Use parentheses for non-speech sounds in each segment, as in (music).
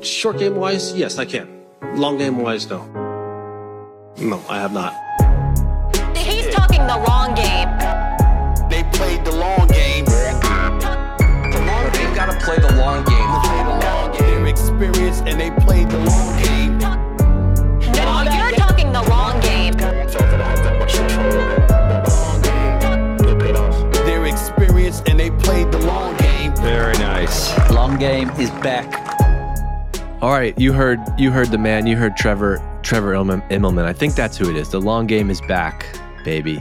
Short game wise, yes, I can. Long game wise, no. No, I have not. He's talking the long game. They played the long game. The long game gotta play the long game. Play the long game. They're experienced and they played the long game. No, you're talking the long game. They're experienced and they played the long game. Very nice. Long game is back. All right, you heard you heard the man. You heard Trevor Trevor Immelman. Immelman. I think that's who it is. The long game is back, baby.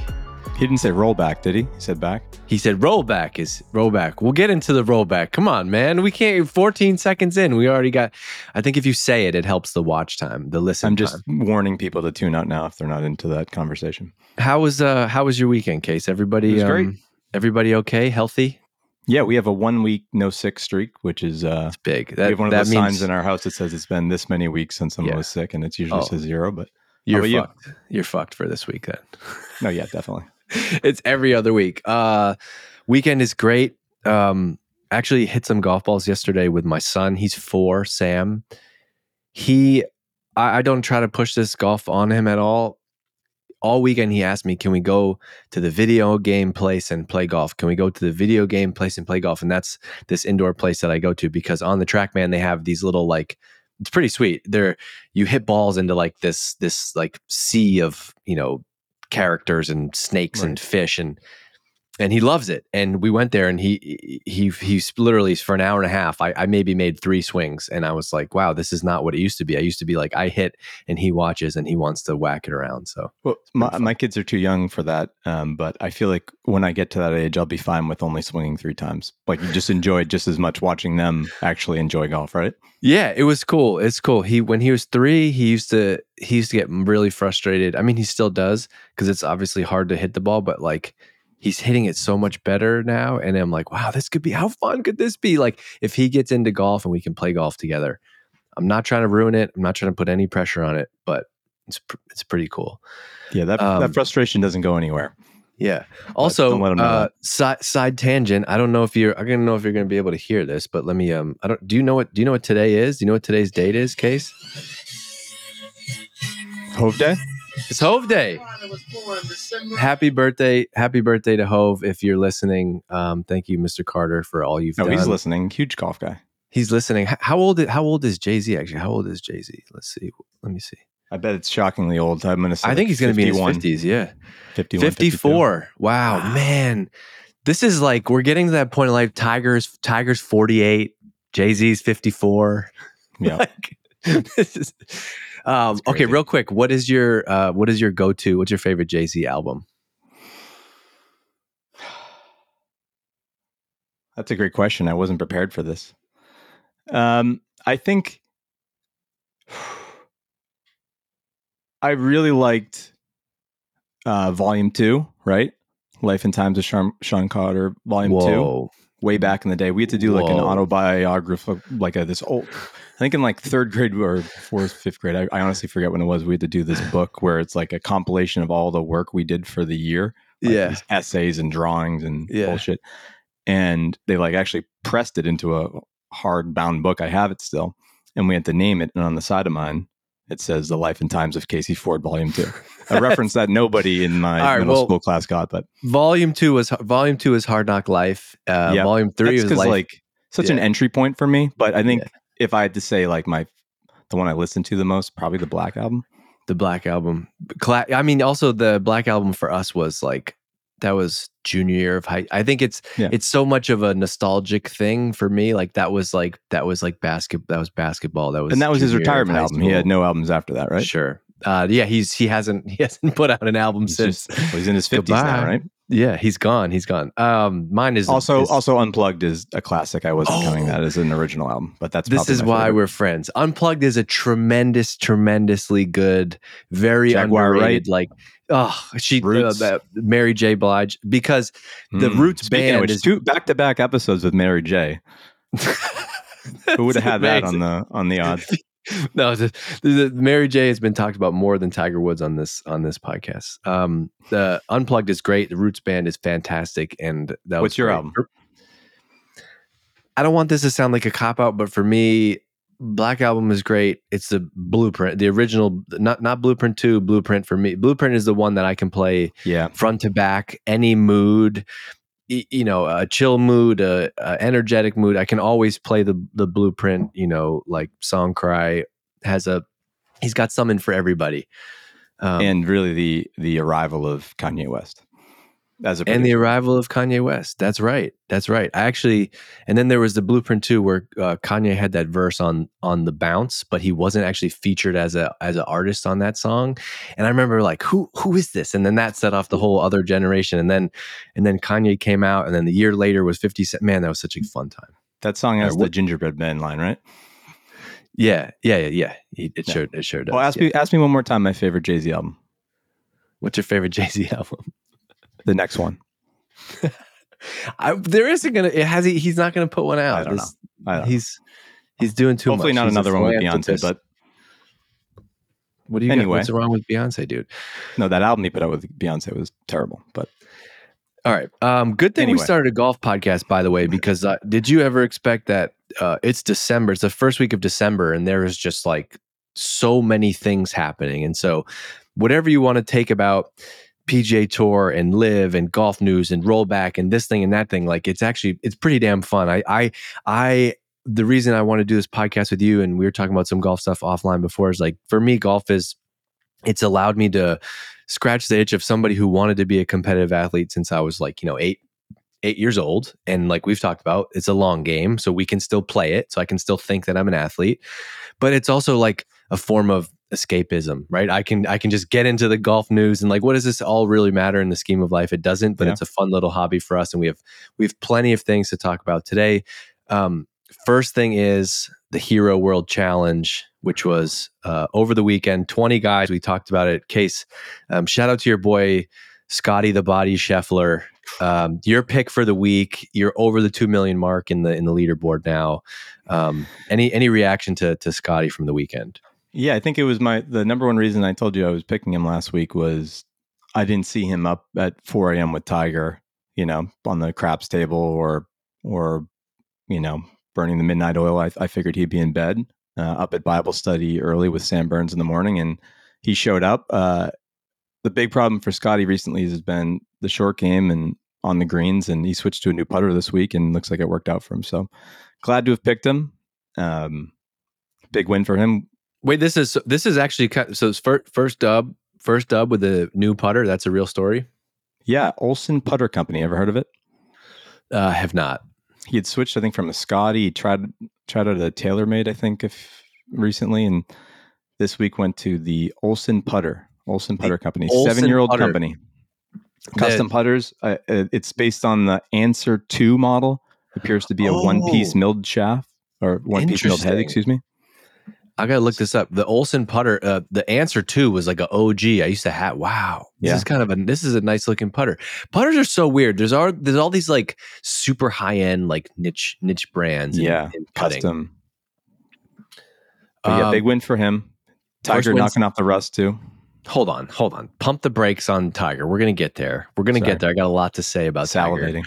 He didn't say rollback, did he? He said back. He said rollback is rollback. We'll get into the rollback. Come on, man. We can't 14 seconds in. We already got I think if you say it, it helps the watch time, the listen I'm just time. warning people to tune out now if they're not into that conversation. How was uh how was your weekend, Case? Everybody It was great. um, everybody okay? Healthy? Yeah, we have a one week no sick streak, which is uh It's big. we have one of that those means signs in our house that says it's been this many weeks since someone Yeah. was sick, and it's usually Oh. says zero. But you're about you? fucked. You're fucked for this week then. (laughs) no, yeah, definitely. it's every other week. Uh weekend is great. Um actually hit some golf balls yesterday with my son. He's four, Sam. He I, I don't try to push this golf on him at all. All weekend he asked me, can we go to the video game place and play golf? Can we go to the video game place and play golf? And that's this indoor place that I go to because on the TrackMan they have these little like it's pretty sweet. They're you hit balls into like this this like sea of, you know, characters and snakes and fish and and he loves it. And we went there and he he he's literally for an hour and a half. I, I maybe made three swings and I was like, wow, this is not what it used to be. I used to be like I hit and he watches and he wants to whack it around. So Well, my, my kids are too young for that, um, but I feel like when I get to that age, I'll be fine with only swinging three times. Like you just enjoy just as much watching them actually enjoy golf, right? Yeah, it was cool. It's cool. He when he was three, he used to he used to get really frustrated. I mean, he still does because it's obviously hard to hit the ball, but like he's hitting it so much better now. And I'm like, wow, this could be how fun could this be? Like if he gets into golf and we can play golf together. I'm not trying to ruin it. I'm not trying to put any pressure on it, but it's pr- it's pretty cool. Yeah, that Um, that frustration doesn't go anywhere. Yeah. Also, don't let 'em know uh, side side tangent. I don't know if you're. I don't know if you're going to be able to hear this, but let me. Um, I don't. Do you know what? Do you know what today is? Do you know what today's date is? Case. Hov Day? It's Hov Day. Happy birthday! Happy birthday to Hov. If you're listening, um, thank you, Mr. Carter, for all you've No, done. he's listening. Huge golf guy. He's listening. How old? How old is Jay Z? Actually, how old is Jay Z? Let's see. Let me see. I bet it's shockingly old. I'm going to say I think like he's going to be in his fifties. Yeah, 51, 52. 54. Wow, man. This is like we're getting to that point in life. Tigers, Tigers, 48. Jay Z's 54. Yeah. (laughs) Like, (laughs) this is, um, okay, real quick. What is your uh, what is your go to? What's your favorite Jay Z album? (sighs) That's a great question. I wasn't prepared for this. Um, I think (sighs) I really liked uh, Volume Two, right? Life and Times of Sean, Sean Carter, Volume Two. Way back in the day, we had to do like an autobiography, like a, this old. I think in like third grade or fourth, fifth grade. I, I honestly forget when it was. We had to do this book where it's like a compilation of all the work we did for the year like Yeah. these essays and drawings and Yeah. bullshit. And they like actually pressed it into a hard bound book. I have it still. And we had to name it. And on the side of mine, it says The Life and Times of Casey Ford, Volume Two. A (laughs) reference that nobody in my right, middle well- school class got, but Volume two was Volume two is Hard Knock Life. Uh, Yeah, volume three that's because Life. like such an entry point for me. But I think Yeah. If I had to say like my the one I listened to the most, probably the Black album. the Black Album. Cla- I mean, also the Black Album for us was like that was junior year of high. I think it's Yeah. it's so much of a nostalgic thing for me. Like that was like that was like basket. That was basketball. That was and that was his junior year of retirement album. He had no albums after that, right? Sure. Uh, yeah, he's he hasn't (laughs) he hasn't put out an album He's since. just- well, he's in his (laughs) fifties now, right? Yeah, he's gone. He's gone. Um, mine is also is- also unplugged is a classic i wasn't counting Oh. that as an original album but that's This is why favorite. we're friends. Unplugged is a tremendous, tremendously good, very Jaguar underrated. Like, oh, she, uh, Roots. Mary J. Blige, because the Mm. Roots Speaking band which, is two back-to-back episodes with mary j (laughs) who would have had that on the on the odds (laughs) no, the, Mary J has been talked about more than Tiger Woods on this on this podcast. Um, the Unplugged is great. The Roots band is fantastic, and that was What's your great. album? I don't want this to sound like a cop out, but for me, Black Album is great. It's the Blueprint, the original, not not Blueprint two. Blueprint for me. Blueprint is the one that I can play Yeah. front to back, any mood. You know, a chill mood, a, a energetic mood. I can always play the the Blueprint. You know, like Song Cry has a. He's got something for everybody. Um, and really the the arrival of Kanye West as a and the arrival of Kanye West. That's right. That's right. I actually, and then there was the Blueprint too, where uh, Kanye had that verse on on the bounce, but he wasn't actually featured as a as an artist on that song. And I remember like, who who is this? And then that set off the whole other generation. And then and then Kanye came out, and then the year later was Fifty Cent. Man, that was such a fun time. that song has the what- gingerbread man line, right? Yeah, yeah, yeah, yeah. It, it Yeah. sure it sure does. Well, ask yeah. me ask me one more time my favorite Jay Z album. What's your favorite Jay Z (laughs) album? The next one. (laughs) I, there isn't gonna. It has. He, he's not gonna put one out. I don't This- I don't know. He's he's doing too Hopefully much. not He's another one with Beyonce, but What do you Anyway. got? What's wrong with Beyonce, dude? no, that album he put out with Beyonce was terrible. But All right. Um, good thing we started a golf podcast, by the way, because uh, did you ever expect that uh, it's December? It's the first week of December, and there is just like so many things happening. And so, whatever you want to take about PGA Tour and LIV and golf news and rollback and this thing and that thing, like it's actually it's pretty damn fun. I I I the reason I want to do this podcast with you, and we were talking about some golf stuff offline before, is like for me, golf is it's allowed me to scratch the itch of somebody who wanted to be a competitive athlete since I was like, you know, eight eight years old. And like we've talked about, it's a long game. So we can still play it. So I can still think that I'm an athlete. But it's also like a form of escapism, right? I can I can just get into the golf news and like what does this all really matter in the scheme of life? It doesn't, but Yeah. it's a fun little hobby for us. And we have we have plenty of things to talk about today. Um, first thing is the Hero World Challenge, which was uh, over the weekend. 20 guys. We talked about it. Case, um, shout out to your boy, Scottie the Body Scheffler. Um, your pick for the week. You're over the 2 million mark in the in the leaderboard now. Um, any any reaction to to Scottie from the weekend? Yeah, I think it was my the number one reason I told you I was picking him last week was I didn't see him up at 4 a.m. with Tiger, you know, on the craps table or or you know burning the midnight oil. I, I figured he'd be in bed uh, up at Bible study early with Sam Burns in the morning, and he showed up. Uh, the big problem for Scottie recently has been the short game and on the greens, and he switched to a new putter this week, and looks like it worked out for him. So glad to have picked him. Um, big win for him. Wait, this is this is actually kind so it's first first dub first dub with the new putter. That's a real story. Yeah, Olson Putter Company. Ever heard of it? Uh, have not. He had switched, I think, from a Scotty. He tried tried out a TaylorMade, I think, if recently, and this week went to the Olson Putter. Olson Putter Company, Olson seven year old Putter. company. Custom putters. Uh, uh, it's based on the Answer Two model. Appears to be a one piece Oh. milled shaft or one piece milled head. Excuse me. I gotta look this up. The Olson putter, uh, the answer two was like a OG. I used to have. Wow, this Yeah. is kind of a this is a nice looking putter. Putters are so weird. There's all there's all these like super high end like niche niche brands. in- yeah, in custom. But yeah, Um, big win for him. Tiger knocking off the rust too. Hold on, hold on. Pump the brakes on Tiger. We're gonna get there. We're gonna Sorry. get there. I got a lot to say about Tiger. Salivating.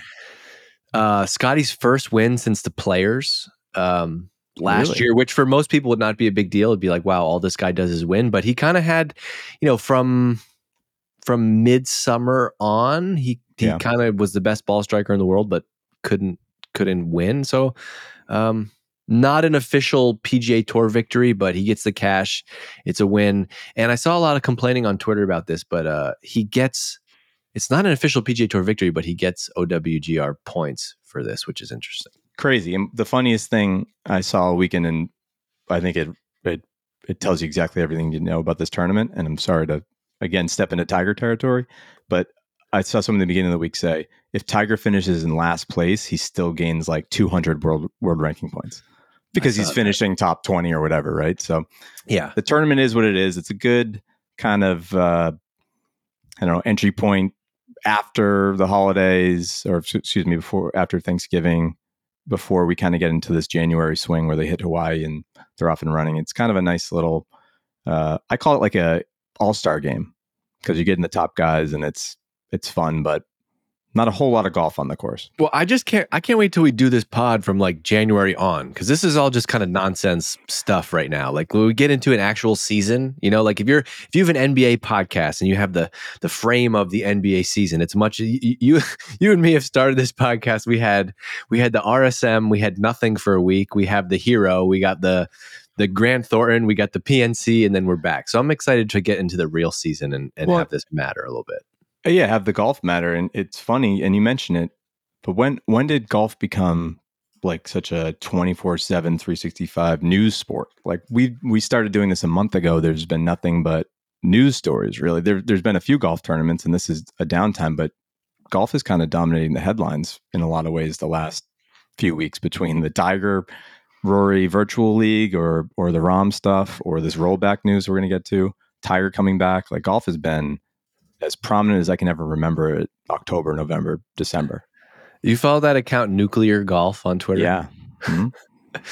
Uh, Scottie's first win since the Players um, last Really? year, which for most people would not be a big deal. It'd be like, wow, all this guy does is win. But he kind of had, you know, from from midsummer on, he he Yeah. kind of was the best ball striker in the world, but couldn't couldn't win. So, um, not an official PGA Tour victory, but he gets the cash. It's a win. And I saw a lot of complaining on Twitter about this, but uh, he gets it's not an official PGA Tour victory, but he gets OWGR points for this, which is interesting. Crazy. And the funniest thing I saw all weekend, and I think it it it tells you exactly everything you know about this tournament. And I'm sorry to again step into Tiger territory, but I saw someone in the beginning of the week say if Tiger finishes in last place, he still gains like 200 world world ranking points because he's that. finishing top 20 or whatever, right? So Yeah. the tournament is what it is. It's a good kind of uh, I don't know entry point after the holidays, or excuse me, before after Thanksgiving, before we kind of get into this January swing where they hit Hawaii and they're off and running. It's kind of a nice little. Uh, I call it like a all star game because you get in the top guys and it's it's fun, but not a whole lot of golf on the course. Well, I just can't. I can't wait till we do this pod from like January on because this is all just kind of nonsense stuff right now. Like when we get into an actual season, you know, like if you're if you have an NBA podcast and you have the the frame of the NBA season, it's much you you, (laughs) you and me have started this podcast. We had we had the RSM, we had nothing for a week. We have the hero, we got the the Grant Thornton, we got the PNC, and then we're back. So I'm excited to get into the real season and, and Well- have this matter a little bit. Uh, Yeah, have the golf matter, and it's funny, and you mention it, but when when did golf become like such a 24/7 365 news sport? Like we we started doing this a month ago. There's been nothing but news stories really. There there's been a few golf tournaments and this is a downtime, but golf is kind of dominating the headlines in a lot of ways the last few weeks between the Tiger Rory virtual league or or the Rahm stuff or this rollback news we're going to get to. Tiger coming back. Like golf has been as prominent as I can ever remember it October, November, December. You follow that account Nuclear Golf on Twitter? Yeah. Mhm. (laughs)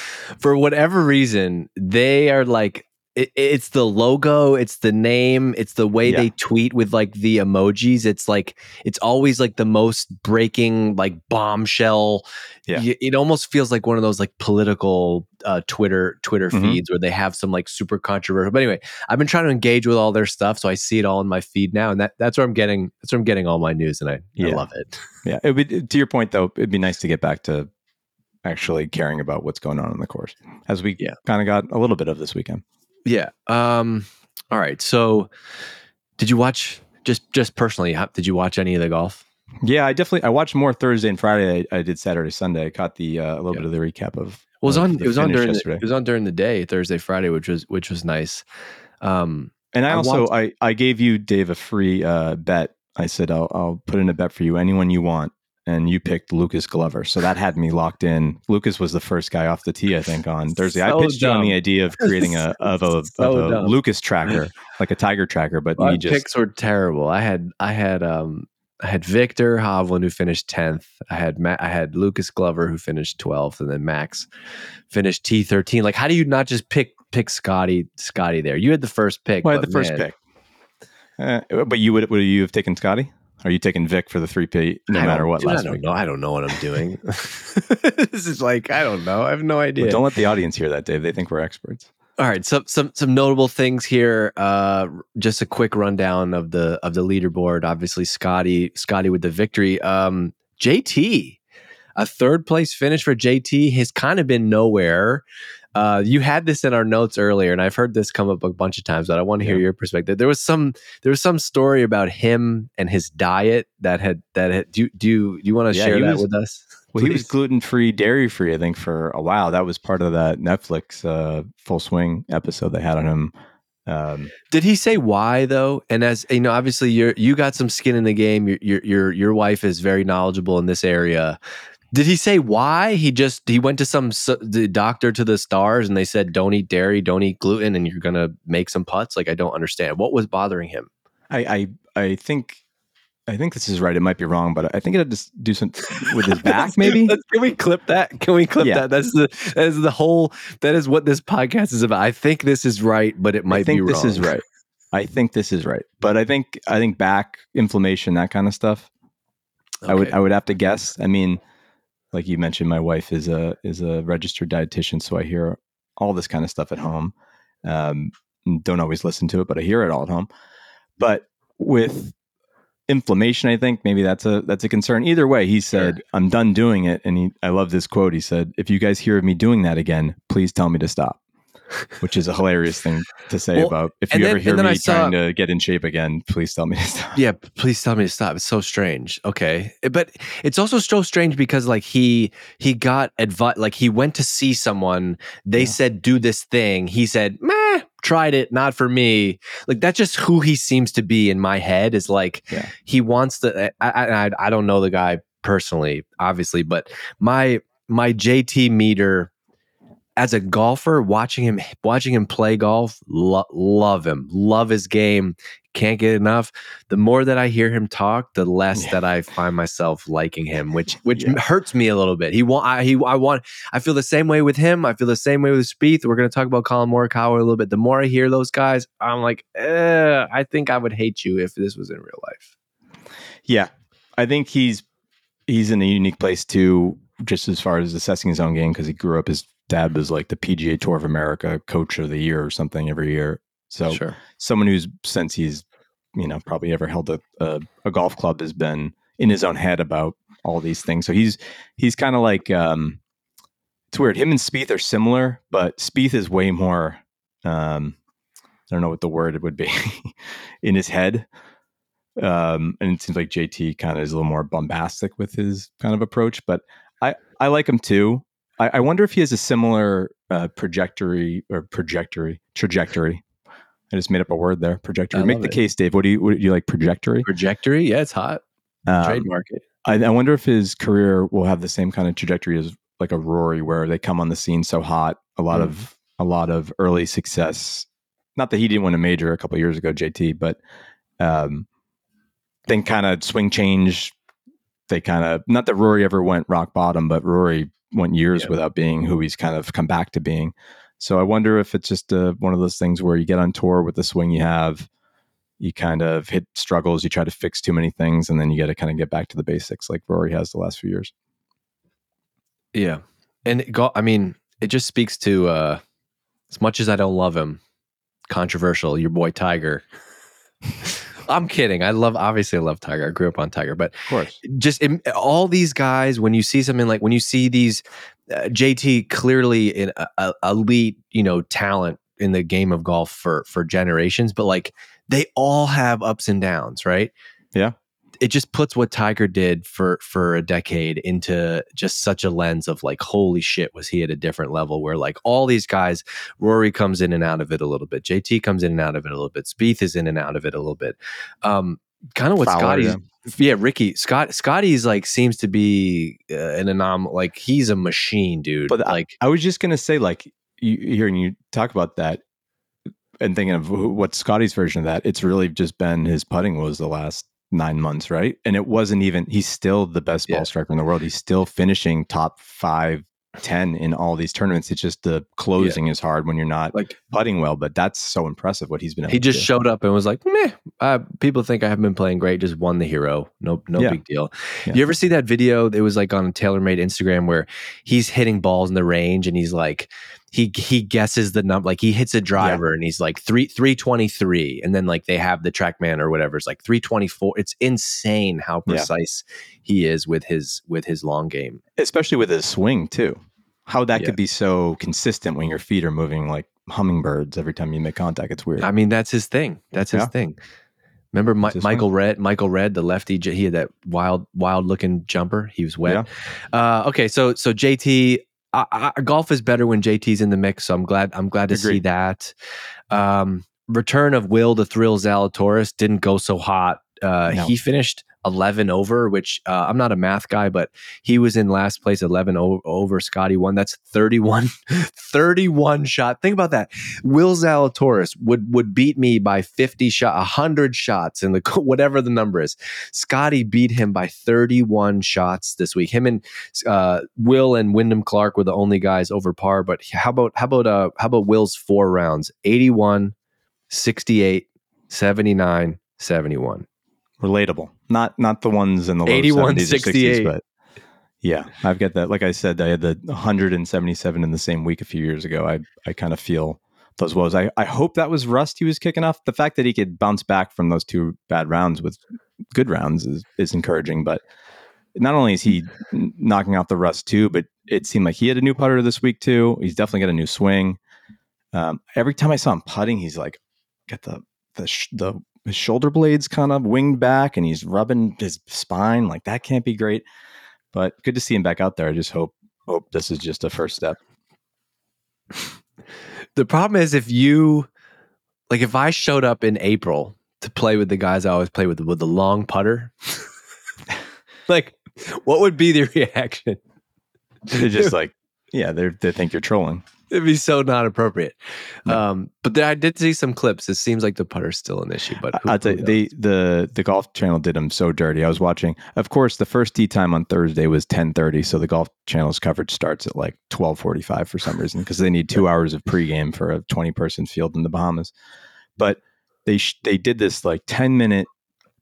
for whatever reason, they are like it, it's the logo, it's the name, it's the way Yeah. they tweet with like the emojis. It's like it's always like the most breaking like bombshell. Yeah. Y- it almost feels like one of those like political uh, Twitter Twitter Mhm. feeds where they have some like super controversial. But anyway, I've been trying to engage with all their stuff, so I see it all in my feed now, and that that's where I'm getting that's where I'm getting all my news, and I, I love it. Yeah. It would, to your point, though, it'd be nice to get back to actually caring about what's going on in the course, as we Yeah. kind of got a little bit of this weekend. Yeah. Um. All right. So, did you watch just just personally? how- Did you watch any of the golf? Yeah, I definitely I watched more Thursday and Friday. I, I did Saturday, Sunday. I caught the uh, a little Yeah. bit of the recap of. Well, it was on. It was on during. The, it was on during the day, Thursday, Friday, which was which was nice. Um. And I I also I I gave you Dave a free uh, bet. I said I'll I'll put in a bet for you, anyone you want, and you picked Lucas Glover. So that had me locked in. Lucas was the first guy off the tee, I think, on Thursday. I So pitched you on the idea of creating a (laughs) of a, So of a. Lucas tracker, like a Tiger tracker, but My just picks were terrible. I had I had um I had Viktor Hovland who finished tenth. I had Ma- I had Lucas Glover who finished twelfth, and then Max finished T thirteen. Like, how do you not just pick pick Scottie Scottie there? You had the first pick. well, I had the first pick. Uh, but you would would you have taken Scottie? Are you taking Vic for the three P no matter what dude, last I don't week? know. I don't know what I'm doing. (laughs) (laughs) this is like I don't know. I have no idea. Don't let the audience hear that, Dave. They think we're experts. All right, some some some notable things here. Uh, just a quick rundown of the of the leaderboard. Obviously, Scottie Scottie with the victory. Um, JT, a third place finish for JT has kind of been nowhere. Uh, you had this in our notes earlier, and I've heard this come up a bunch of times, but I want to hear Yeah. your perspective. There was some there was some story about him and his diet that had that had. Do you do you, do you want to Yeah, share that was- with us? Well, he was gluten free, dairy free, I think, for a while. That was part of that Netflix uh, full swing episode they had on him. Um, Did he say why though? And as you know, obviously you're you got some skin in the game. Your your your wife is very knowledgeable in this area. Did he say why? He just he went to some the doctor to the stars and they said don't eat dairy, don't eat gluten, and you're gonna make some putts. Like I don't understand what was bothering him. I, I I think I think this is right. It might be wrong, but I think it had to do some with his back, (laughs) maybe. Can we clip that? Can we clip Yeah. that? That's the that is the whole that is what this podcast is about. I think this is right, but it might be wrong. I think be this is right. I think this is right, but I think I think back inflammation, that kind of stuff. I would I would have to guess. I mean, like you mentioned, my wife is a is a registered dietitian, so I hear all this kind of stuff at home. Um, don't always listen to it, but I hear it all at home. But with inflammation, I think maybe that's a that's a concern. Either way, he said, "I'm done doing it," and he, I love this quote. He said, "If you guys hear of me doing that again, please tell me to stop." Which is a hilarious thing to say Well, about. If you then- ever hear me saw- trying to get in shape again, please tell me to stop. Yeah, please tell me to stop. It's so strange. Okay, Eh, but it's also so strange because like he he got advice. Like he went to see someone. They Yeah. said do this thing. He said, "Meh, tried it, not for me." Like that's just who he seems to be in my head. Is like Yeah. he wants to. I, I I- I don't know the guy personally, obviously, but my my JT meter as a golfer, watching him watching him play golf, lo- love him, love his game, can't get enough. The more that I hear him talk, the less Yeah. that I find myself liking him, which (laughs) which Yeah. hurts me a little bit. He want I, he I want I feel the same way with him. I feel the same way with Spieth. We're going to talk about Collin Morikawa a little bit. The more I hear those guys, I'm like, eh, I think I would hate you if this was in real life. Yeah, I think he's he's in a unique place too, just as far as assessing his own game because he grew up. His dad was like the PGA Tour of America Coach of the Year or something every year. So sure. someone who's since he's you know probably ever held a, a, a golf club has been in his own head about all these things. So he's he's kind of like um, it's weird. Him and Spieth are similar, but Spieth is way more. Um, I don't know what the word would be (laughs) in his head. Um, and it seems like JT kind of is a little more bombastic with his kind of approach, but I, I like him too. I, I wonder if he has a similar uh, trajectory or trajectory trajectory. I just made up a word there. Trajectory. Make the it. case, Dave. What do you what do you like? Trajectory. Trajectory, yeah, it's hot. Um, Trademark it. I, I wonder if his career will have the same kind of trajectory as like a Rory, where they come on the scene so hot. A lot Mm. of a lot of early success. Not that he didn't win a major a couple of years ago, JT, but um, then kind of swing change. They kind of not that Rory ever went rock bottom, but Rory went years Yeah. without being who he's kind of come back to being. So I wonder if it's just uh one of those things where you get on tour with the swing you have, you kind of hit struggles, you try to fix too many things, and then you got to kind of get back to the basics, like Rory has the last few years. Yeah. And it go, I mean, it just speaks to uh as much as I don't love him, controversial, your boy Tiger. (laughs) I'm kidding. I love obviously I love Tiger. I grew up on Tiger, but Of course, just im- all these guys when you see something like when you see these uh, JT clearly in a, a, elite, you know, talent in the game of golf for for generations, but like they all have ups and downs, right? Yeah. It just puts what Tiger did for for a decade into just such a lens of like, holy shit, was he at a different level? Where like all these guys, Rory comes in and out of it a little bit, JT comes in and out of it a little bit, Spieth is in and out of it a little bit. Um, kind of what Scottie's yeah. Ricky Scott Scottie's like seems to be uh, an anom like he's a machine, dude. But like I was just gonna say, like, you, hearing you talk about that and thinking of what Scottie's version of that, it's really just been his putting was the last nine months, right? And it wasn't even. He's still the best ball striker in the world. He's still finishing top five, ten in all these tournaments. It's just the closing is hard when you're not like putting well. But that's so impressive what he's been. Able he just showed up and was like, meh. Uh, people think I haven't been playing great. Just won the hero. No, no Yeah. big deal. Yeah. You ever see that video? It was like on a TaylorMade Instagram where he's hitting balls in the range and he's like, he he guesses the number, like he hits a driver and he's like three three twenty three, and then like they have the TrackMan or whatever. It's like three twenty four. It's insane how Yeah. precise he is with his with his long game. especially with his swing too. How that Yeah. could be so consistent when your feet are moving like hummingbirds every time you make contact. It's weird. I mean, that's his thing. That's his Yeah. thing. Remember his Michael Redd? Michael Redd, the lefty. He had that wild, wild looking jumper. He was wet. Uh, okay, so so JT, I, I, golf is better when JT's in the mix. So I'm glad. I'm glad to see that. Um, return of Will the Thrill Zalatoris didn't go so hot. Uh, No. He finished 11 over, which uh, I'm not a math guy, but he was in last place 11 o- over. Scottie one. That's 31, (laughs) 31 shot. Think about that. Will Zalatoris would would beat me by 50 shot, 100 shots in the (laughs) whatever the number is. Scottie beat him by 31 shots this week. Him and uh, Will and Wyndham Clark were the only guys over par. But how about how about uh how about Will's four rounds? 81, 68, 79, 71. Relatable. Not not the ones in the 81, 70s or 60s, but yeah, I've got that. Like I said, I had the 177 in the same week a few years ago. I I kind of feel those woes. I, I hope that was rust he was kicking off. The fact that he could bounce back from those two bad rounds with good rounds is, is encouraging. But not only is he knocking out the rust too, but it seemed like he had a new putter this week too. He's definitely got a new swing. Um, every time I saw him putting, he's like got the the sh- the his shoulder blades kind of winged back, and he's rubbing his spine. Like that can't be great. But good to see him back out there. I just hope hope this is just a first step. The problem is if you like if I showed up in April to play with the guys I always play with with the long putter, (laughs) like what would be the (laughs) reaction? They're just like, yeah, they they think you're trolling. It'd be so not appropriate. Um, but then I did see some clips. It seems like the putter's still an issue. But who, I tell you, they the the golf channel did them so dirty. I was watching. Of course, the first tee time on Thursday was ten thirty, so the golf channel's coverage starts at like twelve forty five for some reason because they need two hours of pregame for a twenty person field in the Bahamas. But they sh- they did this like ten minute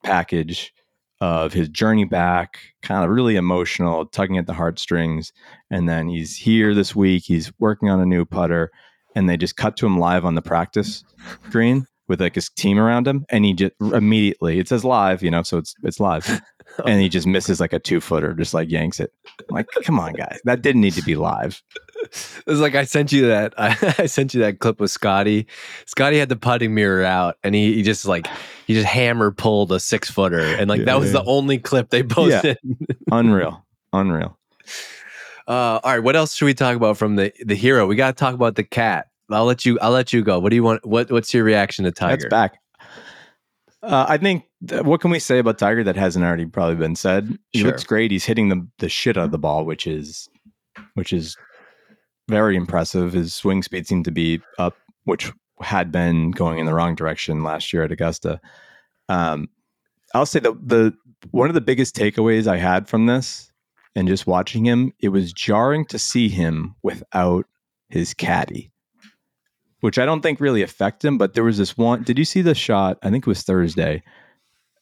package of his journey back, kind of really emotional, tugging at the heartstrings. And then he's here this week. He's working on a new putter, and they just cut to him live on the practice green with like his team around him, and he just immediately it says live, you know, so it's it's live, (laughs) and he just misses like a two footer, just like yanks it. I'm like, come on, guys, that didn't need to be live. It's like I sent you that. I, (laughs) I sent you that clip with Scottie. Scottie had the putting mirror out, and he, he just like he just hammer pulled a six footer, and like Yeah, that was yeah. the only clip they posted. (laughs) Unreal, unreal. Uh, all right, what else should we talk about from the the hero? We got to talk about the cat. I'll let you. I'll let you go. What do you want? What What's your reaction to Tiger? That's back. Uh, I think th- what can we say about Tiger that hasn't already probably been said? He Sure. looks great. He's hitting the the shit out of the ball, which is which is very impressive. His swing speed seemed to be up, which had been going in the wrong direction last year at Augusta. Um, I'll say the the one of the biggest takeaways I had from this and just watching him, it was jarring to see him without his caddy which I don't think really affected him. But there was this one. Did you see the shot? I think it was Thursday.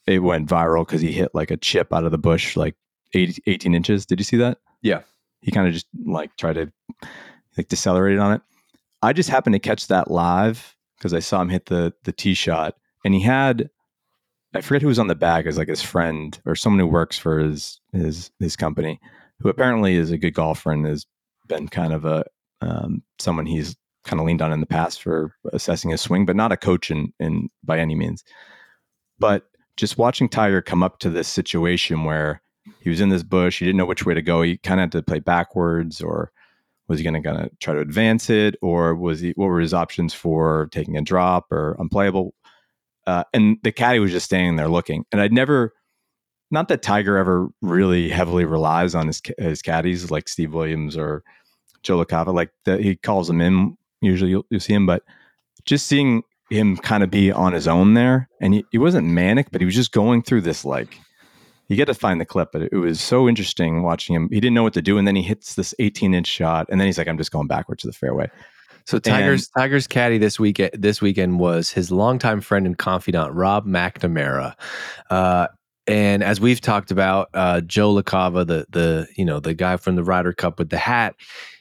It went viral because he hit like a chip out of the bush, like 80, 18 inches. Did you see that? Yeah. He kind of just like tried to like decelerated on it. I just happened to catch that live because I saw him hit the the tee shot, and he had I forget who was on the bag as like his friend or someone who works for his his his company, who apparently is a good golfer and has been kind of a um, someone he's kind of leaned on in the past for assessing his swing, but not a coach in, in by any means. But just watching Tiger come up to this situation where he was in this bush, he didn't know which way to go. He kind of had to play backwards, or was he going to of try to advance it, or was he? What were his options for taking a drop or unplayable? Uh, and the caddy was just standing there looking. And I'd never, not that Tiger ever really heavily relies on his his caddies like Steve Williams or Joe LaCava. Like the, he calls them in. Usually you'll, you'll see him, but just seeing him kind of be on his own there, and he, he wasn't manic, but he was just going through this like. You get to find the clip, but it, was so interesting watching him. He didn't know what to do, and then he hits this 18 inch shot, and then he's like, "I'm just going backwards to the fairway." So Tiger's Tiger's caddy this week this weekend was his longtime friend and confidant Rob McNamara, uh, and as we've talked about, uh, Joe LaCava, the the you know the guy from the Ryder Cup with the hat,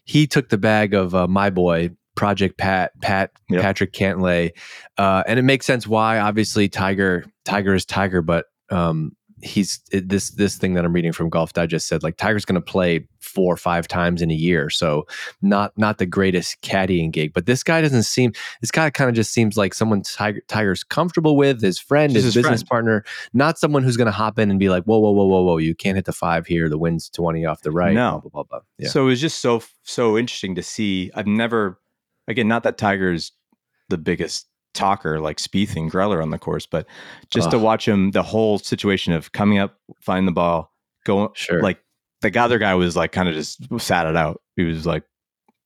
he took the bag of uh, my boy Project Pat Pat Yep. Patrick Cantlay, uh, and it makes sense why. Obviously, Tiger Tiger is Tiger, but um, he's this this thing that I'm reading from Golf Digest said like Tiger's going to play four or five times in a year, so not not the greatest caddying gig. But this guy doesn't seem. This guy kind of just seems like someone Tiger, Tiger's comfortable with, his friend, his, his business friend. partner, not someone who's going to hop in and be like, whoa, whoa, whoa, whoa, whoa, you can't hit the five here. The wind's twenty off the right. No. blah blah blah. Yeah. So it was just so so interesting to see. I've never, again, not that Tiger's the biggest talker like Spieth and Greller on the course, but just to watch him, the whole situation of coming up, find the ball, going Sure. like the other guy was like kind of just sat it out. He was like,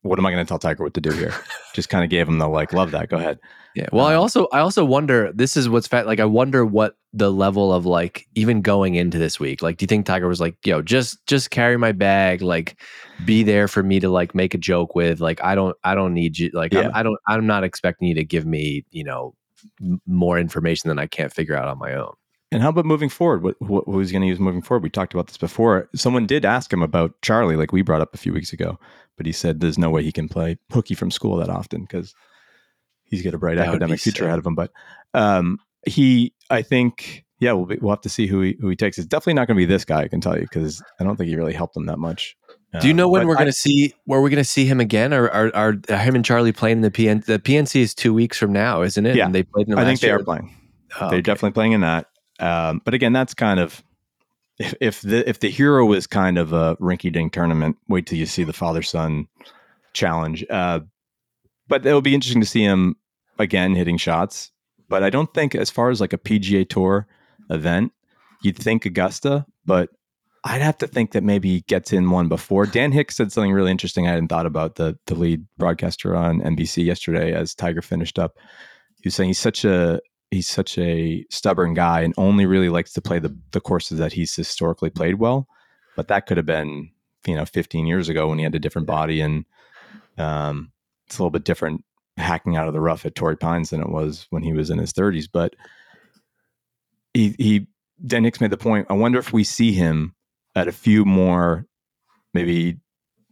"What am I going to tell Tiger what to do here?" (laughs) just kind of gave him the like, "Love that, go ahead." Yeah. Well, I Um, also I also wonder. This is what's fat. Like, I wonder what the level of like even going into this week. Like, do you think Tiger was like, "Yo, just just carry my bag. Like, be there for me to like make a joke with. Like, I don't I don't need you. Like, Yeah. I'm, I don't I'm not expecting you to give me you know m- more information than I can't figure out on my own. And how about moving forward? What, what who's going to use moving forward? We talked about this before. Someone did ask him about Charlie, like we brought up a few weeks ago, but he said there's no way he can play hooky from school that often because he's got a bright That academic future sick. ahead of him. But um, he, I think, yeah, we'll be, we'll have to see who he who he takes. It's definitely not going to be this guy. I can tell you because I don't think he really helped him that much. Do you know Um, when we're going to see? Where we're going to see him again? Or are, are are him and Charlie playing in the PN? The PNC is two weeks from now, isn't it? Yeah. And they played in. I think they year? are playing. Oh, They're okay. definitely playing in that. Um, but again, that's kind of if, if the if the hero is kind of a rinky dink tournament, wait till you see the father son challenge. Uh, but it'll be interesting to see him again hitting shots. But I don't think, as far as like a PGA Tour event, you'd think Augusta, but I'd have to think that maybe he gets in one before. Dan Hicks said something really interesting I hadn't thought about. The the lead broadcaster on NBC yesterday as Tiger finished up. He was saying he's such a he's such a stubborn guy and only really likes to play the the courses that he's historically played well. But that could have been you know 15 years ago when he had a different body and um, it's a little bit different hacking out of the rough at Torrey Pines than it was when he was in his 30s. But he he Dan Hicks made the point. I wonder if we see him at a few more, maybe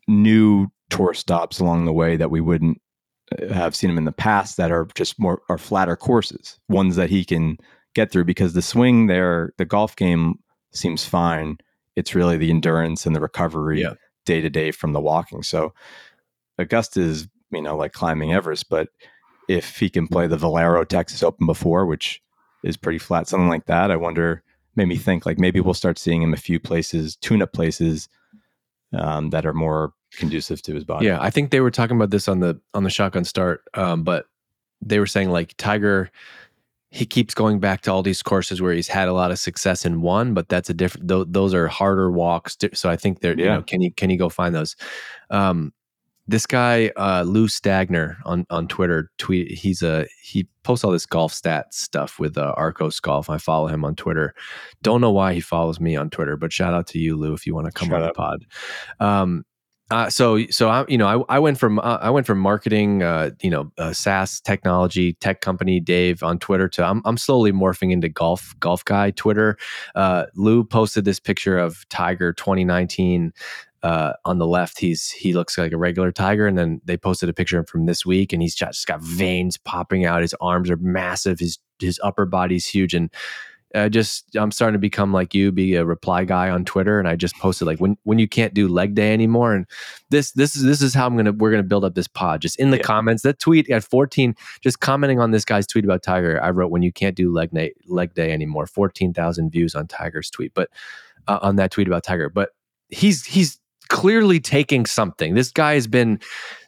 new tour stops along the way that we wouldn't uh, have seen him in the past that are just more are flatter courses, ones that he can get through because the swing there, the golf game seems fine. It's really the endurance and the recovery day to day from the walking. So Augusta is, you know, like climbing Everest, but if he can play the Valero Texas Open before, which is pretty flat, something like that, I wonder, made me think like maybe we'll start seeing him a few places, tune up places um, that are more conducive to his body. Yeah, I think they were talking about this on the on the shotgun start, um, but they were saying like Tiger, he keeps going back to all these courses where he's had a lot of success in one, but that's a different. Th- those are harder walks. So I think they're you Yeah. know can you can you go find those? Um, this guy uh, Lou Stagner on on Twitter tweet. He's a he posts all this golf stat stuff with uh, Arccos Golf. I follow him on Twitter. Don't know why he follows me on Twitter, but shout out to you, Lou, if you want to come Shout on out. the pod. Um, uh, so so I you know I, I went from uh, I went from marketing uh, you know uh, SaaS technology tech company Dave on Twitter to I'm I'm slowly morphing into golf golf guy Twitter. Uh, Lou posted this picture of Tiger 2019. Uh, on the left, he's he looks like a regular tiger, and then they posted a picture of him from this week, and he's just got veins popping out. His arms are massive. His his upper body's huge, and I just I'm starting to become like you, be a reply guy on Twitter, and I just posted like when when you can't do leg day anymore, and this this is this is how I'm gonna we're gonna build up this pod. Just in the Yeah. comments, that tweet at 14, just commenting on this guy's tweet about Tiger. I wrote when you can't do leg day leg day anymore, 14,000 views on Tiger's tweet, but uh, on that tweet about Tiger, but he's he's clearly taking something. This guy has been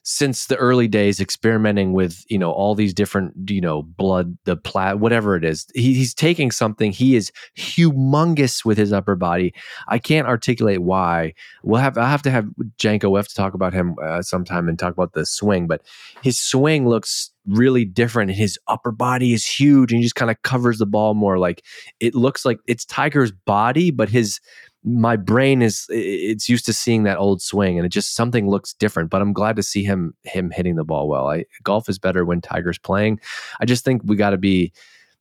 since the early days experimenting with you know all these different you know blood the plat whatever it is. He, he's taking something. He is humongous with his upper body. I can't articulate why. We'll have i have to have janko we have to talk about him uh, sometime and talk about the swing but his swing looks really different and his upper body is huge and he just kind of covers the ball more. Like it looks like it's tiger's body but his my brain is it's used to seeing that old swing and it just something looks different but i'm glad to see him him hitting the ball well i golf is better when tiger's playing i just think we got to be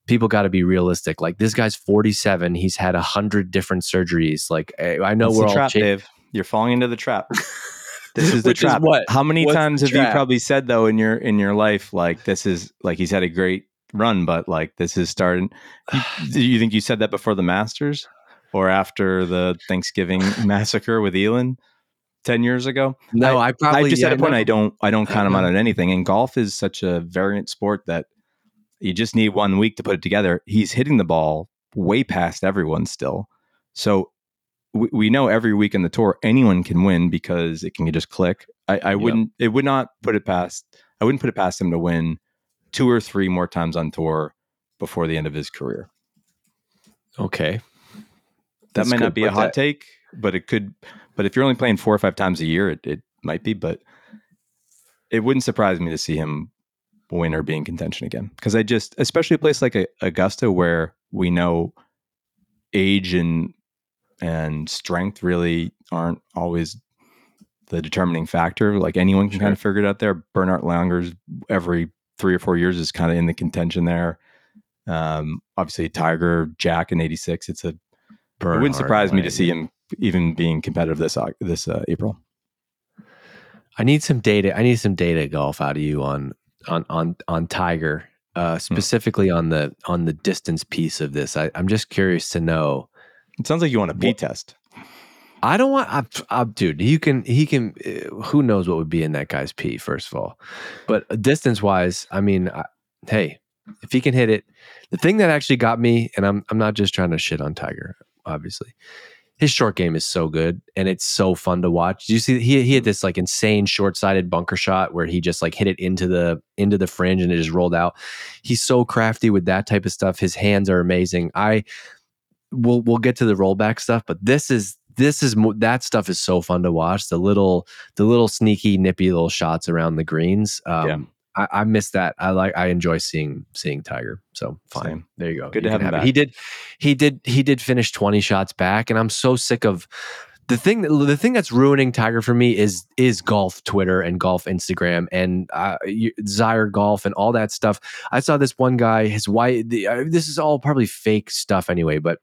people got to be realistic like this guy's 47 he's had a hundred different surgeries like i I know It's we're all trap, cha- Dave. You're falling into the trap. (laughs) This is the Which is trap. what? How many What's times have you probably said though in your in your life like this is like he's had a great run, but like this is starting. You, do (sighs) you think you said that before the Masters or after the Thanksgiving (laughs) massacre with Elin ten years ago? no i probably I just yeah, at a point know. I don't I don't count him Uh-huh. out on anything. And golf is such a variant sport that you just need one week to put it together. He's hitting the ball way past everyone still. So we, we know every week in the tour anyone can win because it can just click. I, I wouldn't it would not put it past I wouldn't put it past him to win two or three more times on tour before the end of his career. okay That might not be a hot that- take, but it could. But if you're only playing four or five times a year, it, it might be. But it wouldn't surprise me to see him win or be in contention again. Because I just, especially a place like a, Augusta, where we know age and and strength really aren't always the determining factor. Like anyone can kind of figure it out there. Bernhard Langer's every three or four years is kind of in the contention there. Um, obviously, Tiger, Jack in '86. It's a it wouldn't Bernhard surprise me to see him even being competitive this this uh, April. I need some data. I need some data golf out of you on on on on Tiger, Hmm. uh, specifically on the on the distance piece of this. I, I'm just curious to know. It sounds like you want a P What- test. I don't want, I, I, dude. He can, he can. Uh, who knows what would be in that guy's pee? First of all, but distance wise, I mean, I, hey, if he can hit it, the thing that actually got me, and I'm, I'm not just trying to shit on Tiger, obviously. His short game is so good, and it's so fun to watch. Did you see he he had this like insane short sided bunker shot where he just like hit it into the into the fringe and it just rolled out. He's so crafty with that type of stuff. His hands are amazing. I we'll we'll get to the rollback stuff, but this is this is that stuff is so fun to watch. The little the little sneaky nippy little shots around the greens. Um, Yeah. I, I miss that. I like I enjoy seeing seeing Tiger. So fine. Same. There you go. Good You to have him back. He did he did he did finish 20 shots back and I'm so sick of the thing that the thing that's ruining Tiger for me is is golf Twitter and golf Instagram and uh, Golf and all that stuff. I saw this one guy, his wife. The, uh, this is all probably fake stuff anyway, but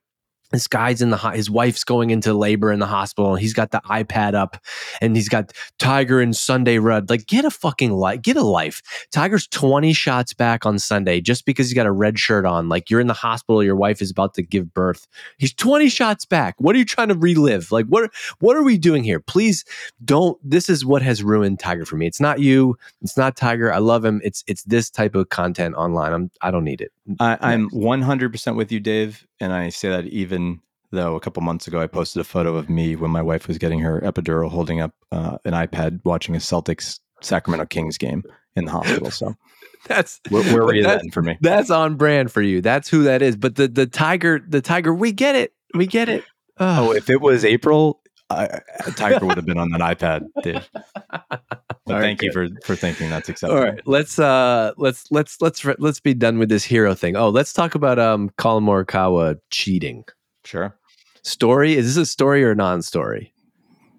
this guy's in the ho- his wife's going into labor in the hospital and he's got the iPad up and he's got Tiger and Sunday red like get a fucking life get a life. Tiger's 20 shots back on Sunday just because he's got a red shirt on. Like you're in the hospital your wife is about to give birth. He's 20 shots back. What are you trying to relive? Like what what are we doing here? Please don't this is what has ruined Tiger for me. It's not you. It's not Tiger. I love him. It's it's this type of content online. I'm I don't need it. I, I'm 100% with you, Dave. And I say that even though a couple months ago I posted a photo of me when my wife was getting her epidural holding up uh, an iPad watching a Celtics Sacramento Kings game in the hospital. So (laughs) that's where, where were you that's- then for me? That's on brand for you. That's who that is. But the the tiger, the tiger, we get it. We get it. Oh, if it was April, I, Tiger would have been on that iPad, Dave. (laughs) But All right, thank you for for thinking that's acceptable. (laughs) All right, Let's uh let's let's let's let's be done with this hero thing. Oh, let's talk about um Collin Morikawa cheating. Sure. Story? Is this a story or a non-story?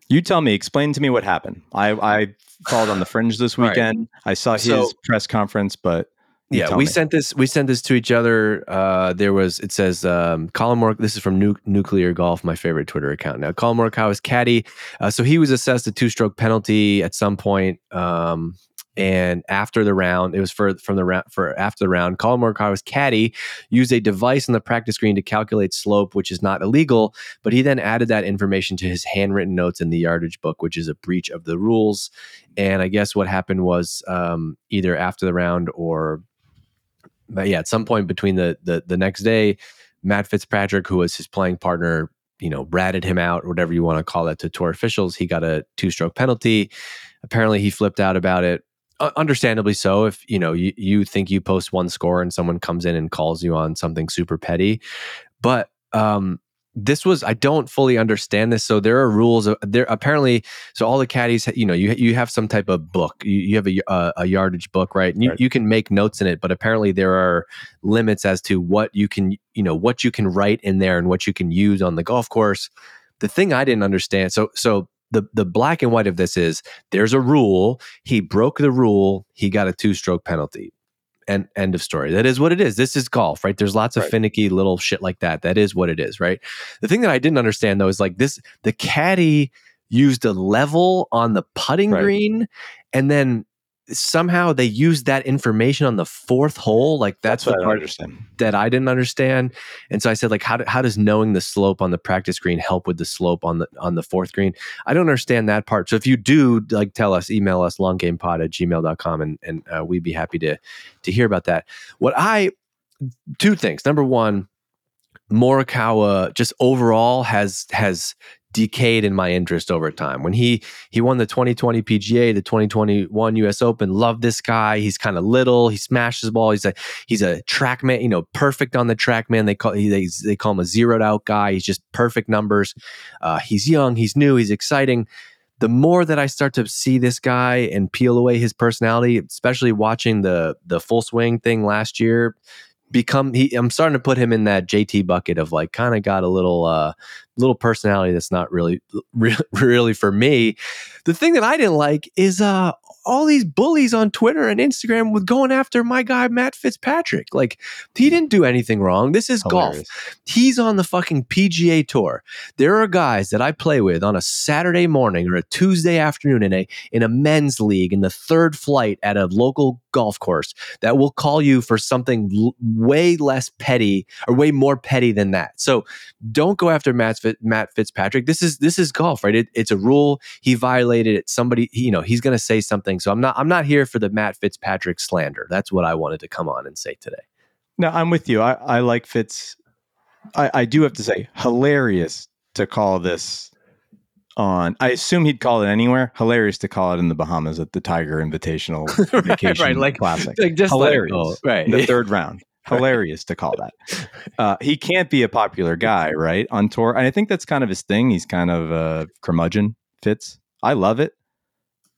You tell me. Explain to me what happened. I I followed on the fringe this All right. weekend. I saw his So- press conference, but yeah, we me. sent this. We sent this to each other. Uh, there was. It says um, Collin Mork. This is from nu- Nuclear Golf, my favorite Twitter account. Now, Collin Morikawa's caddy. Uh, so he was assessed a two-stroke penalty at some point. Um, and after the round, it was for from the round for after the round. Collin Morikawa's caddy used a device on the practice green to calculate slope, which is not illegal. But he then added that information to his handwritten notes in the yardage book, which is a breach of the rules. And I guess what happened was um, either after the round or but yeah, at some point between the the the next day, Matt Fitzpatrick, who was his playing partner, you know, ratted him out, whatever you want to call that, to tour officials. He got a two stroke penalty. Apparently, he flipped out about it. Uh, understandably so. If you know you, you think you post one score and someone comes in and calls you on something super petty, but um, this was I don't fully understand this. So there are rules. Uh, there apparently so all the caddies, you know, you you have some type of book. You, you have a, a uh, a yardage book, right? And you, Right. you can make notes in it, but apparently there are limits as to what you can you know what you can write in there and what you can use on the golf course. The thing I didn't understand. So so the the black and white of this is there's a rule. He broke the rule. He got a two stroke penalty. And end of story. That is what it is. This is golf, right? There's lots of Right. finicky little shit like that. That is what it is, right? The thing that I didn't understand though is like this the caddy used a level on the putting Right. green and then somehow they used that information on the fourth hole. Like that's, what the I part understand. that I didn't understand. And so I said, like, how, do, how does knowing the slope on the practice green help with the slope on the on the fourth green? I don't understand that part. So if you do, like, tell us, email us longgamepod at gmail.com and, and uh, we'd be happy to to hear about that. What I two things. Number one, Morikawa just overall has has decayed in my interest over time. When he he won the 2020 PGA, the 2021 US Open, love this guy. He's kind of little, he smashes the ball. He's a he's a Trackman, you know, perfect on the Trackman. They call he, they, they call him a zeroed out guy. He's just perfect numbers. Uh, he's young, he's new, he's exciting. The more that I start to see this guy and peel away his personality, especially watching the the full swing thing last year, become he I'm starting to put him in that JT bucket of like kind of got a little uh little personality that's not really (laughs) really, really for me. The thing that I didn't like is uh all these bullies on Twitter and Instagram with going after my guy Matt Fitzpatrick. Like he didn't do anything wrong. This is golf. He's on the fucking PGA tour. There are guys that I play with on a Saturday morning or a Tuesday afternoon in a in a men's league in the third flight at a local golf course that will call you for something l- way less petty or way more petty than that. So don't go after Matt, Fit- Matt Fitzpatrick. This is this is golf, right? It, it's a rule. He violated it. Somebody, you know, he's going to say something. So I'm not I'm not here for the Matt Fitzpatrick slander. That's what I wanted to come on and say today. No, I'm with you. I, I like Fitz. I, I do have to say, hilarious to call this on. I assume he'd call it anywhere. Hilarious to call it in the Bahamas at the Tiger Invitational (laughs) Vacation right, like- Classic. Like just Hilarious. right. the third (laughs) round. Hilarious to call that. Uh, he can't be a popular guy, right? On tour. And I think that's kind of his thing. He's kind of a curmudgeon, Fitz. I love it.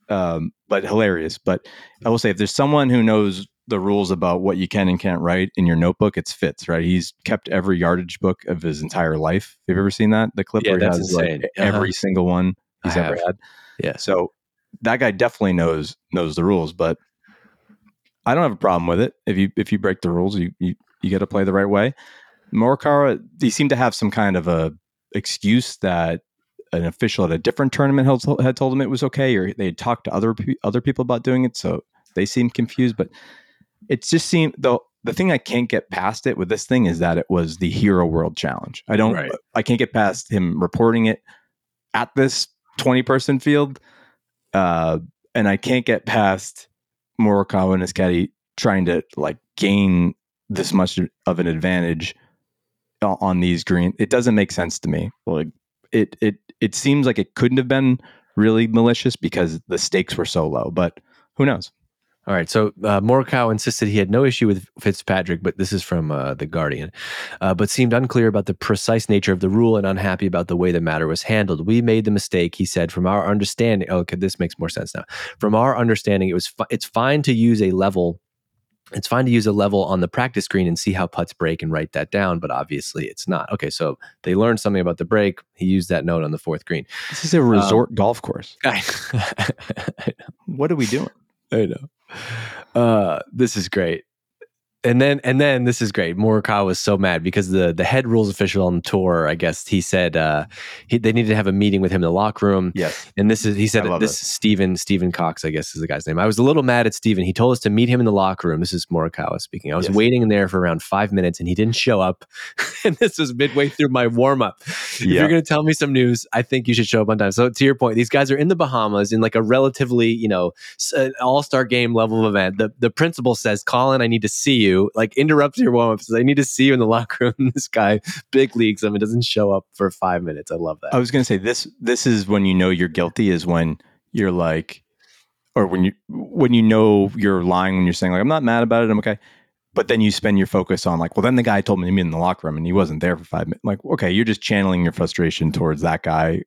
Um, but hilarious. But I will say, if there's someone who knows the rules about what you can and can't write in your notebook, it's Fitz, right? He's kept every yardage book of his entire life. Have you ever seen that? The clip Yeah, where he has insane. like Uh-huh. every single one he's I ever have. had. Yeah. So that guy definitely knows knows the rules, but I don't have a problem with it. If you if you break the rules, you you, you got to play the right way. Morikawa, he seemed to have some kind of a excuse that an official at a different tournament had, had told him it was okay, or they had talked to other other people about doing it, so they seemed confused. But it just seemed the the thing I can't get past it with this thing is that it was the Hero World Challenge. I don't, Right. I can't get past him reporting it at this twenty person field, uh, and I can't get past Morikawa and his caddy trying to like gain this much of an advantage on these green. It doesn't make sense to me. Like it it it seems like it couldn't have been really malicious because the stakes were so low. But who knows? All right. So uh, Morikawa insisted he had no issue with Fitzpatrick, but this is from uh, the Guardian, uh, but seemed unclear about the precise nature of the rule and unhappy about the way the matter was handled. We made the mistake, he said. From our understanding, oh, okay, this makes more sense now. From our understanding, it was fi- it's fine to use a level. It's fine to use a level on the practice screen and see how putts break and write that down, but obviously it's not. Okay, so they learned something about the break. He used that note on the fourth green. This is a resort golf course. (laughs) I, What are we doing? I know. Uh, this is great. And then and then this is great. Morikawa was so mad because the the head rules official on the tour, I guess he said uh, he, they needed to have a meeting with him in the locker room. Yes. And this is he said this this. is Stephen Stephen Cox, I guess is the guy's name. I was a little mad at Stephen. He told us to meet him in the locker room. This is Morikawa speaking. I was Yes. waiting in there for around five minutes and he didn't show up. (laughs) and this was midway through my warm up. If Yeah. you're going to tell me some news, I think you should show up on time. So to your point, these guys are in the Bahamas in like a relatively you know all star game level of event. The the principal says, "Collin, I need to see you." Like interrupts your warm up. Says, "I need to see you in the (laughs) locker room." this guy big leagues him and doesn't show up for five minutes. I love that. I was going to say this. This is when you know you're guilty. Is when you're like, or when you when you know you're lying when you're saying like I'm not mad about it. I'm okay. But then you spend your focus on like, well, then the guy told me to meet in the locker room and he wasn't there for five minutes. Like, okay, you're just channeling your frustration towards that guy.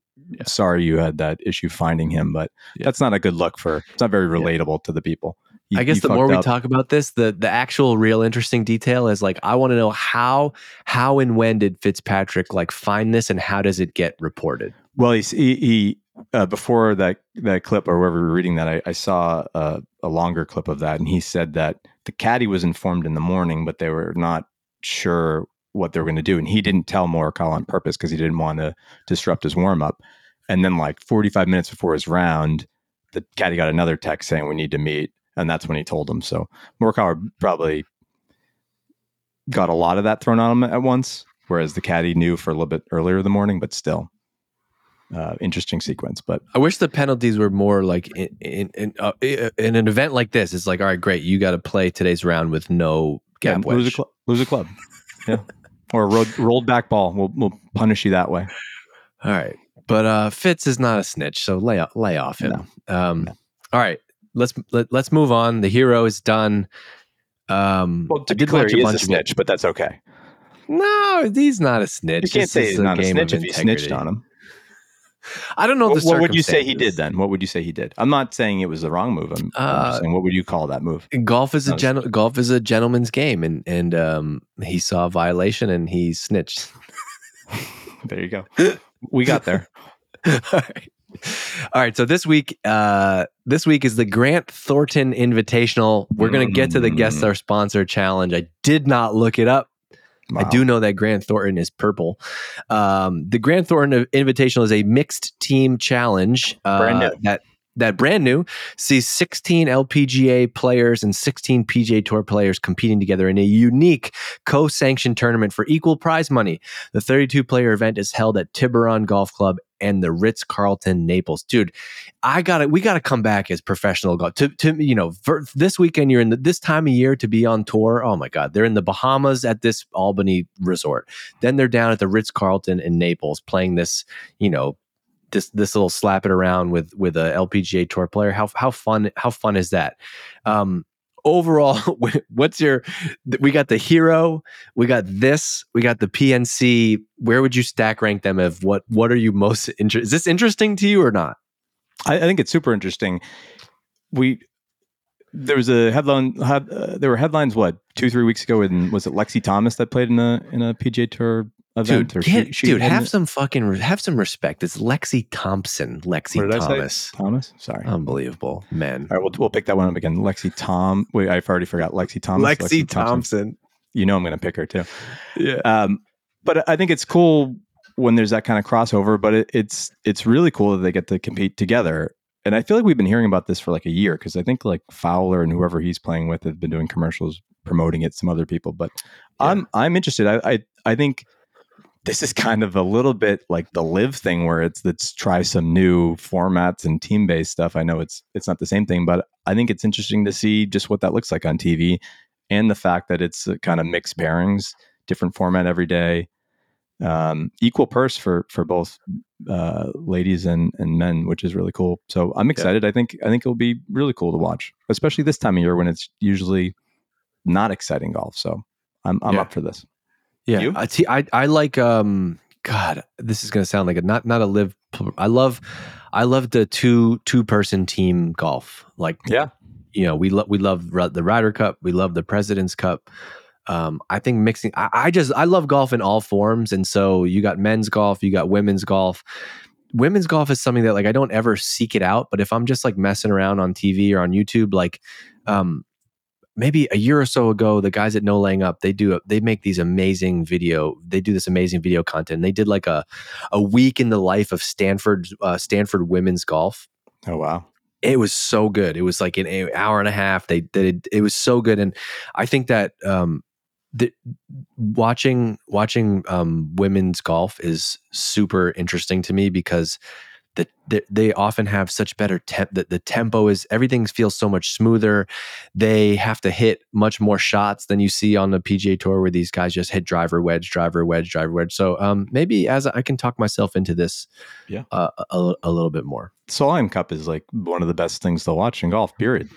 Sorry you had that issue finding him, but Yeah. that's not a good look for. It's not very relatable to the people. You- I guess the more we up. talk about this, the the actual real interesting detail is like I want to know how how and when did Fitzpatrick like find this and how does it get reported? Well, he, he uh, before that that clip or wherever we were reading that, I, I saw a, a longer clip of that, and he said that the caddy was informed in the morning, but they were not sure what they were going to do, and he didn't tell Morikawa on purpose because he didn't want to disrupt his warm up. And then, like 45 minutes before his round, the caddy got another text saying we need to meet, and that's when he told him. So Morikawa probably got a lot of that thrown on him at once, whereas the caddy knew for a little bit earlier in the morning, but still uh, interesting sequence. But I wish the penalties were more like in in in, uh, in an event like this. It's like all right, great, you got to play today's round with no yeah, lose a, cl- lose a club. Yeah. or a road, rolled back ball. We'll, we'll punish you that way. All right, but uh, Fitz is not a snitch, so lay off, lay off him. Um, No. All right, let's let, let's move on. The hero is done. Um, Well, to be clear, he is a snitch, but that's okay. No, he's not a snitch. You can't This say he's not a snitch if he snitched on him. I don't know What, the what would you say he did then? What would you say he did? I'm not saying it was the wrong move. I'm, I'm Uh, just saying, what would you call that move? Golf is a gen- golf is a gentleman's game, and and um, he saw a violation and he snitched. (laughs) There you go. We got there. (laughs) All right. All right. So this week, uh, this week is the Grant Thornton Invitational. We're gonna get to the guest Mm. star sponsor challenge. I did not look it up. I do know that Grant Thornton is purple. Um, the Grant Thornton Invitational is a mixed team challenge uh, that that brand new sees 16 LPGA players and 16 PGA Tour players competing together in a unique co-sanctioned tournament for equal prize money. The 32 player event is held at Tiburon Golf Club and the Ritz Carlton Naples. Dude, I got to We got to come back as professional golf. To, to you know, for this weekend, you're in the, this time of year to be on tour. Oh my God, they're in the Bahamas at this Albany resort. Then they're down at the Ritz Carlton in Naples playing this. You know, this this little slap it around with with a LPGA Tour player. How how fun how fun is that? Um, overall, (laughs) what's your? We got the hero. We got this. We got the PNC. Where would you stack rank them? Of what what are you most (laughs) interested? Is this interesting to you or not? I, I think it's super interesting. We there was a headline. Had, uh, there were headlines. What two three weeks ago? And was it Lexi Thomas that played in a in a PGA Tour event? Dude, get- she- she dude, have some fucking have some respect. It's Lexi Thompson. Lexi What did I say? Thomas. Thomas. Sorry. Unbelievable, man. All right, we'll, we'll pick that one up again. Lexi Tom. Wait, I've already forgot. Lexi Thomas. Lexi, Thompson. you know I'm going to pick her too. Yeah. Um, but I think it's cool when there's that kind of crossover. But it, it's it's really cool that they get to compete together. And I feel like we've been hearing about this for like a year because I think like Fowler and whoever he's playing with have been doing commercials promoting it. Some other people, but I'm I'm interested. I, I I think this is kind of a little bit like the LIV thing where it's let's try some new formats and team based stuff. I know it's it's not the same thing, but I think it's interesting to see just what that looks like on TV and the fact that it's kind of mixed pairings, different format every day, um, equal purse for for both uh, ladies and and men, which is really cool. So I'm excited. I think I think it'll be really cool to watch, especially this time of year when it's usually not exciting golf. So I'm I'm Yeah. up for this. Yeah, You? I, see, I I like um God, this is gonna sound like a not not a LIV. I love I love the two two person team golf. Like Yeah. you know we love we love the Ryder Cup, we love the President's Cup. Um, I think mixing. I, I just I love golf in all forms, and so you got men's golf, you got women's golf. Women's golf is something that like I don't ever seek it out, but if I'm just like messing around on TV or on YouTube, like um, maybe a year or so ago, the guys at No Laying Up, they do they make these amazing video. They do this amazing video content. They did like a a week in the life of Stanford uh, Stanford women's golf. Oh wow. It was so good. It was like an hour and a half. They did it. was so good, and I think that um, the, watching watching um, women's golf is super interesting to me because the, they often have such better temp. The, the tempo is everything feels so much smoother. They have to hit much more shots than you see on the PGA Tour, where these guys just hit driver wedge, driver wedge, driver wedge. So um, maybe as I can talk myself into this, Yeah. uh, a, a little bit more. Solheim Cup is like one of the best things to watch in golf. Period,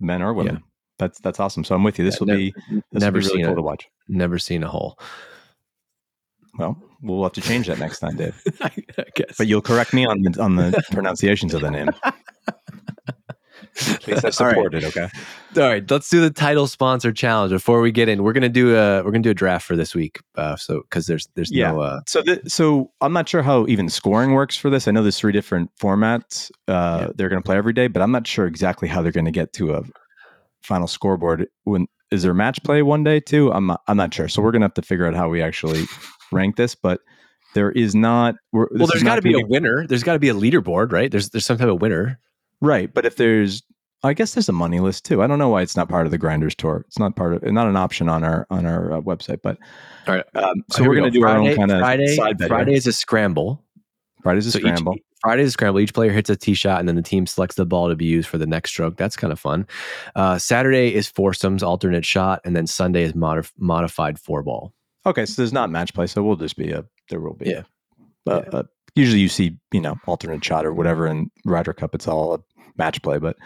men or women. That's that's awesome. So I'm with you. This Yeah, will never- be this never will be really seen cool it. to watch. Never seen a hole. Well, we'll have to change that next time, Dave. (laughs) I guess. But you'll correct me on the on the (laughs) pronunciations of the name. At least I (laughs) All right. it. Okay. All right, let's do the title sponsor challenge before we get in. We're gonna do a we're gonna do a draft for this week. Uh, so because there's there's Yeah. no uh, So, the, so I'm not sure how even scoring works for this. I know there's three different formats uh, they're going to play every day, but I'm not sure exactly how they're going to get to a final scoreboard. When is there match play one day too? I'm not, I'm not sure. So we're going to have to figure out how we actually rank this. But there is not. We're, well, there's got to be a winner. There's got to be a leaderboard, right? There's there's some type of winner. right. But if there's, I guess there's a money list too. I don't know why it's not part of the Grinders tour. It's not part of, not an option on our on our uh, website. But All right. um, so we're going to go. do our own kind of Friday. side bet. here. Friday is a scramble. Friday's a So each- scramble. Friday is a scramble. Each player hits a tee shot, and then the team selects the ball to be used for the next stroke. That's kind of fun. Uh, Saturday is foursomes, alternate shot, and then Sunday is modif- modified four ball. Okay, so there's not match play, so we'll just be a there will be. Yeah. A, a- a- usually you see you know alternate shot or whatever in Ryder Cup. It's all a match play, but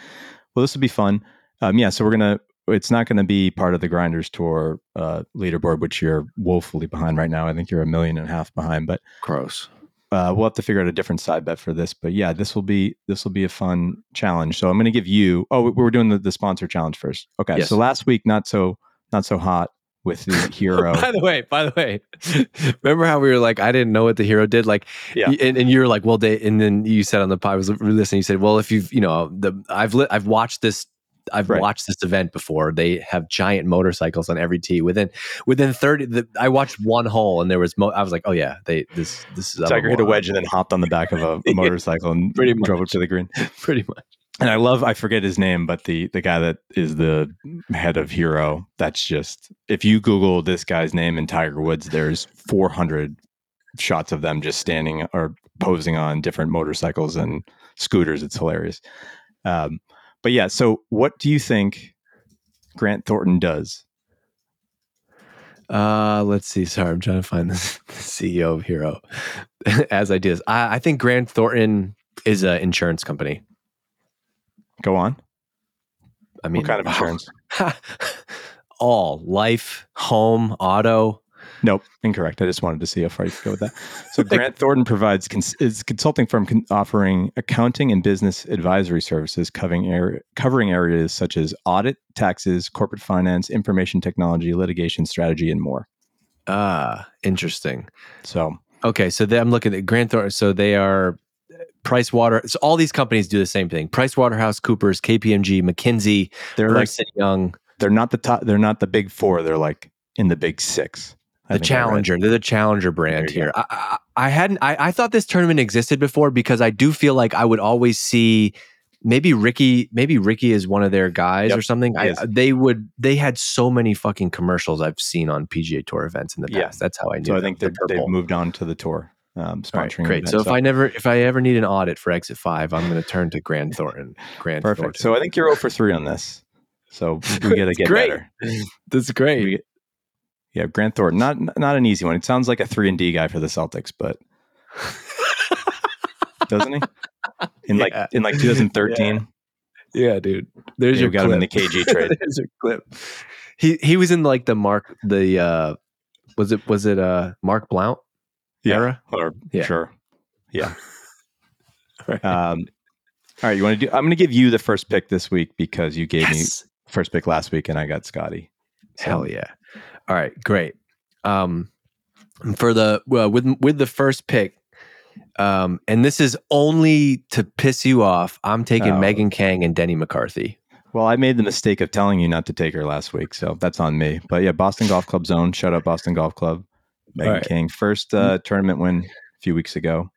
well, this will be fun. Um, yeah, so we're gonna. It's not going to be part of the Grinders Tour uh, leaderboard, which you're woefully behind right now. I think you're a million and a half behind, but Gross. uh, we'll have to figure out a different side bet for this. But yeah, this will be this will be a fun challenge. So I'm going to give you. Oh, we- we're doing the, the sponsor challenge first. Okay, Yes. so last week not so not so hot with the (laughs) hero. By the way, by the way, (laughs) remember how we were like, I didn't know what the hero did, like, Yeah. and, and you were like, well, they, and then you said on the pod, I was listening, you said, well, if you've, you know, the I've li- I've watched this. I've Right. watched this event before. They have giant motorcycles on every tee. Within within thirty, the, I watched one hole, and there was. Mo- I was like, "Oh yeah, they this this is." Tiger hit a wedge and then hopped on the back of a, (laughs) a motorcycle and Pretty drove up to the green. pretty much. And I love I forget his name, but the the guy that is the head of Hero. That's just if you Google this guy's name in Tiger Woods, there's 400 shots of them just standing or posing on different motorcycles and scooters. It's hilarious. Um, but yeah, so what do you think Grant Thornton does? Uh, let's see. Sorry, I'm trying to find the (laughs) CEO of Hero (laughs) as ideas. I, I think Grant Thornton is an insurance company. Go on. I mean, what kind of insurance? (laughs) all life, home, auto. Nope, incorrect. I just wanted to see how far you could go with that. So (laughs) Grant Thornton provides cons- is consulting firm con- offering accounting and business advisory services covering area, covering areas such as audit, taxes, corporate finance, information technology, litigation strategy, and more. Ah, interesting. So Okay, so they, I'm looking at Grant Thornton. So they are Price Water. So all these companies do the same thing. Price Waterhouse Coopers, KPMG, McKinsey, they're like Ernst and Young. they're not the top. They're not the big four. They're like in the Big Six. I the think I read. challenger. They're the challenger brand here. I, I, I hadn't. I, I thought this tournament existed before because I do feel like I would always see maybe Rickie. Maybe Rickie is one of their guys Yep, or something. I, they would. They had so many fucking commercials I've seen on PGA Tour events in the Yeah. past. That's how I knew. So I think the they've, they've moved on to the tour, um, All right, sponsoring. great. events. So if I never, if I ever need an audit for Exit Five, I'm going to turn to Grant Thornton. Grant perfect. Thornton. So I think you're 0 for three on this. So we got to get great. better. That's great. Yeah, Grant Thornton, not not an easy one. It sounds like a three and D guy for the Celtics, but (laughs) doesn't he? In like in like 2013, yeah, dude. There's yeah, your got him in the. KG (laughs) trade. There's a clip. He he was in like the Mark the uh was it was it uh Mark Blount Yeah. era? Or Yeah. sure, yeah. (laughs) (laughs) Right. Um, all right, you want to do? I'm going to give you the first pick this week because you gave me first pick last week, and I got Scottie. So- Hell yeah. All right, great. Um for the well with with the first pick um and this is only to piss you off. I'm taking Oh. Megan Khang and Denny McCarthy. Well, I made the mistake of telling you not to take her last week, so that's on me. But yeah, Boston Golf Club Zone. Shout out Boston Golf Club. Megan right. Khang, first uh, tournament win a few weeks ago.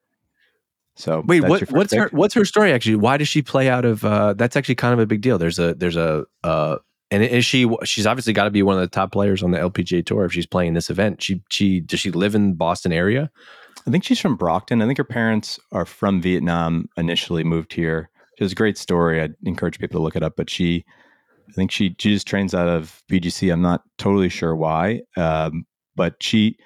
So Wait, what what's her what's her story actually? Why does she play out of uh that's actually kind of a big deal. There's a there's a uh and is she she's obviously got to be one of the top players on the LPGA tour if she's playing this event. She she does she live in Boston area? I think she's from Brockton. I think her parents are from Vietnam. Initially moved here. She has a great story. I'd encourage people to look it up. But she, I think she she just trains out of BGC. I'm not totally sure why, um, but she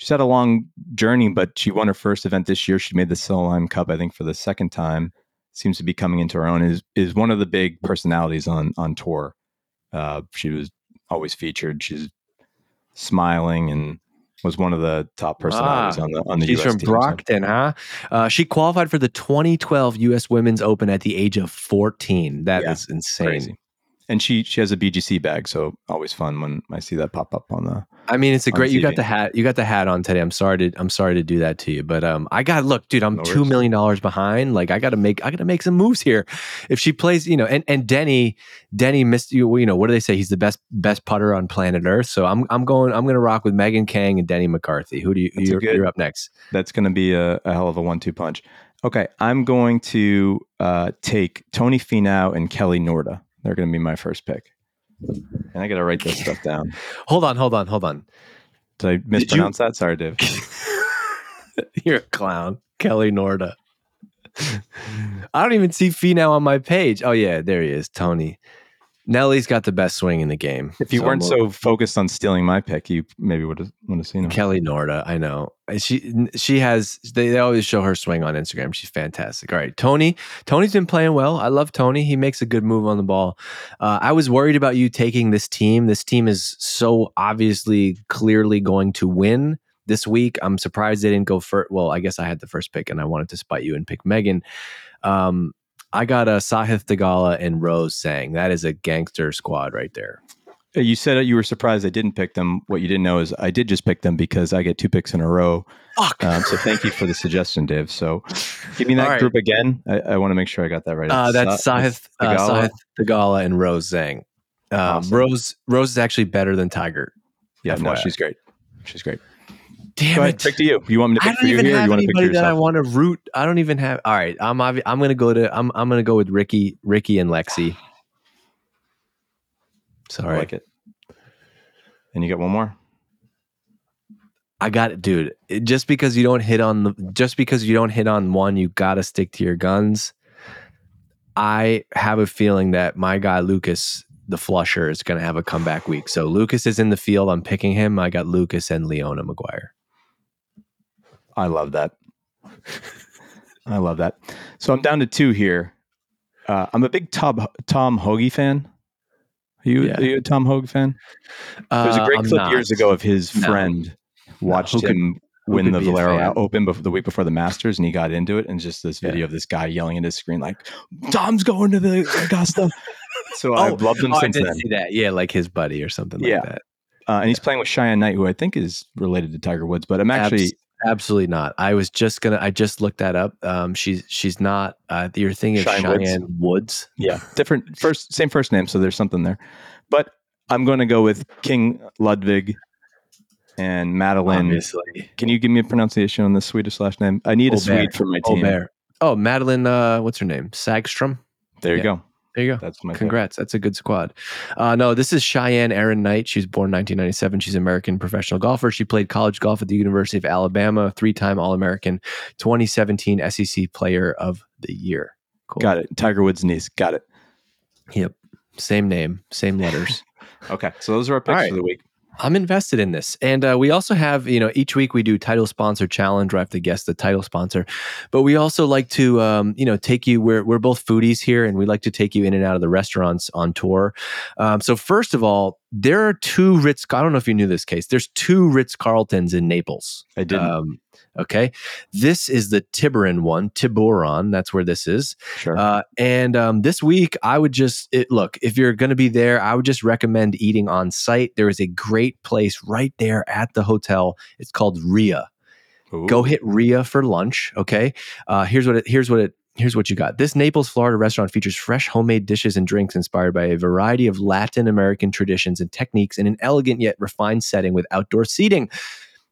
she's had a long journey. But she won her first event this year. She made the Solheim Cup, I think, for the second time. Seems to be coming into her own. Is is one of the big personalities on on tour. Uh, she was always featured. She's smiling and was one of the top personalities Ah, on the on the She's US from team, so- Brockton, huh? Uh, she qualified for the 2012 U.S. Women's Open at the age of 14. That is Yeah, insane. crazy. And she she has a BGC bag, so always fun when I see that pop up on the. I mean, it's a great. You got the hat. You got the hat on today. I'm sorry to. I'm sorry to do that to you, but um, I got look, dude. I'm No two million dollars behind. Like, I got to make. I got to make some moves here. If she plays, you know, and and Denny, Denny missed you. You know, what do they say? He's the best best putter on planet Earth. So I'm I'm going. I'm going to rock with Megan Khang and Denny McCarthy. Who do you? You're, good- you're up next. That's going to be a, a hell of a one two punch. Okay, I'm going to uh, take Tony Finau and Kelly Norda. They're going to be my first pick, and I got to write this stuff down. (laughs) Hold on. Hold on. Hold on. Did I mispronounce that? Sorry, Dave. (laughs) You're a clown, Kelly Norda. (laughs) I don't even see Finau on my page. Oh yeah, there he is, Tony. Nelly's got the best swing in the game. If you So weren't so focused on stealing my pick, you maybe would have would have seen him. Kelly Norda, I know. She she has they, they always show her swing on Instagram. She's fantastic. All right, Tony. Tony's been playing well. I love Tony. He makes a good move on the ball. Uh, I was worried about you taking this team. This team is so obviously clearly going to win this week. I'm surprised they didn't go first. Well, I guess I had the first pick and I wanted to spite you and pick Megan. Um, I got a Sahith Theegala and Rose Zhang that is a gangster squad right there. Uh, You said you were surprised I didn't pick them. What you didn't know is I did just pick them because I get two picks in a row. Fuck. Um, so thank you for the suggestion, Dave. So give me that right. group again. I, I want to make sure I got that right. Uh, that's Sa- Sahith, uh, Sahith Theegala and Rose Zhang. Um, Awesome. Rose Rose is actually better than Tiger. Yeah, no, she's great. She's great. Damn Go ahead, it! pick to you. You want me to pick for you here? You want to pick for that I yourself? want to root. I don't even have. All right, I'm obvi- I'm gonna go to I'm I'm gonna go with Rickie Rickie and Lexi. I Sorry, like it. And you got one more. I got it, dude. It- just because you don't hit on the just because you don't hit on one, you gotta stick to your guns. I have a feeling that my guy Lucas, the flusher, is gonna have a comeback week. So Lucas is in the field. I'm picking him. I got Lucas and Leona Maguire. I love that. I love that. So I'm down to two here. Uh, I'm a big Tom Tom Hoge fan. Are you, Yeah. are you a Tom Hoge fan? There's a Uh, great I'm clip not. years ago of his No. friend watched could- him who win the Valero? Open bef- the week before the Masters, and he got into it. And just this video of this guy yelling at his screen like, "Tom's going to the Augusta." (laughs) so I've loved him Oh, I did then. see that. Yeah, like his buddy or something Yeah. like that. Uh, and he's playing with Cheyenne Knight, who I think is related to Tiger Woods. But I'm actually absolutely not. I was just gonna. I just looked that up. Um, she's she's not. Uh, your thing is Cheyenne Woods? Cheyenne Woods. Yeah, different first, same first name, so there's something there. But I'm going to go with King Ludvig and Madelene. Obviously. Can you give me a pronunciation on the Swedish last name? I need a Swede for my team. Åberg. Oh, Madelene. Uh, what's her name? Sagstrom. There you Yeah. go. There you go. That's my pick. Congrats. That's a good squad. Uh, no, this is Cheyenne Aaron Knight. She's born 1997. She's an American professional golfer. She played college golf at the University of Alabama, three time All American, 2017 SEC Player of the Year. Cool. Got it. Tiger Woods' niece. Got it. Yep. Same name, same letters. (laughs) Okay. So those are our picks right. for the week. I'm invested in this. And uh, we also have, you know, each week we do title sponsor challenge where I have to guess the title sponsor. But we also like to, um, you know, take you, we're, we're both foodies here and we like to take you in and out of the restaurants on tour. Um, so, first of all, there are two Ritz, I don't know if you knew this case, there's two Ritz Carltons in Naples. I didn't. Um, okay. This is the Tiburon one, Tiburon. That's where this is. sure. Uh, and um, this week, I would just it, look if you're going to be there, I would just recommend eating on site. There is a great place right there at the hotel. It's called Ria. Ooh. Go hit Ria for lunch. Okay. Uh, here's what it. Here's what it. Here's what you got. This Naples, Florida restaurant features fresh homemade dishes and drinks inspired by a variety of Latin American traditions and techniques in an elegant yet refined setting with outdoor seating.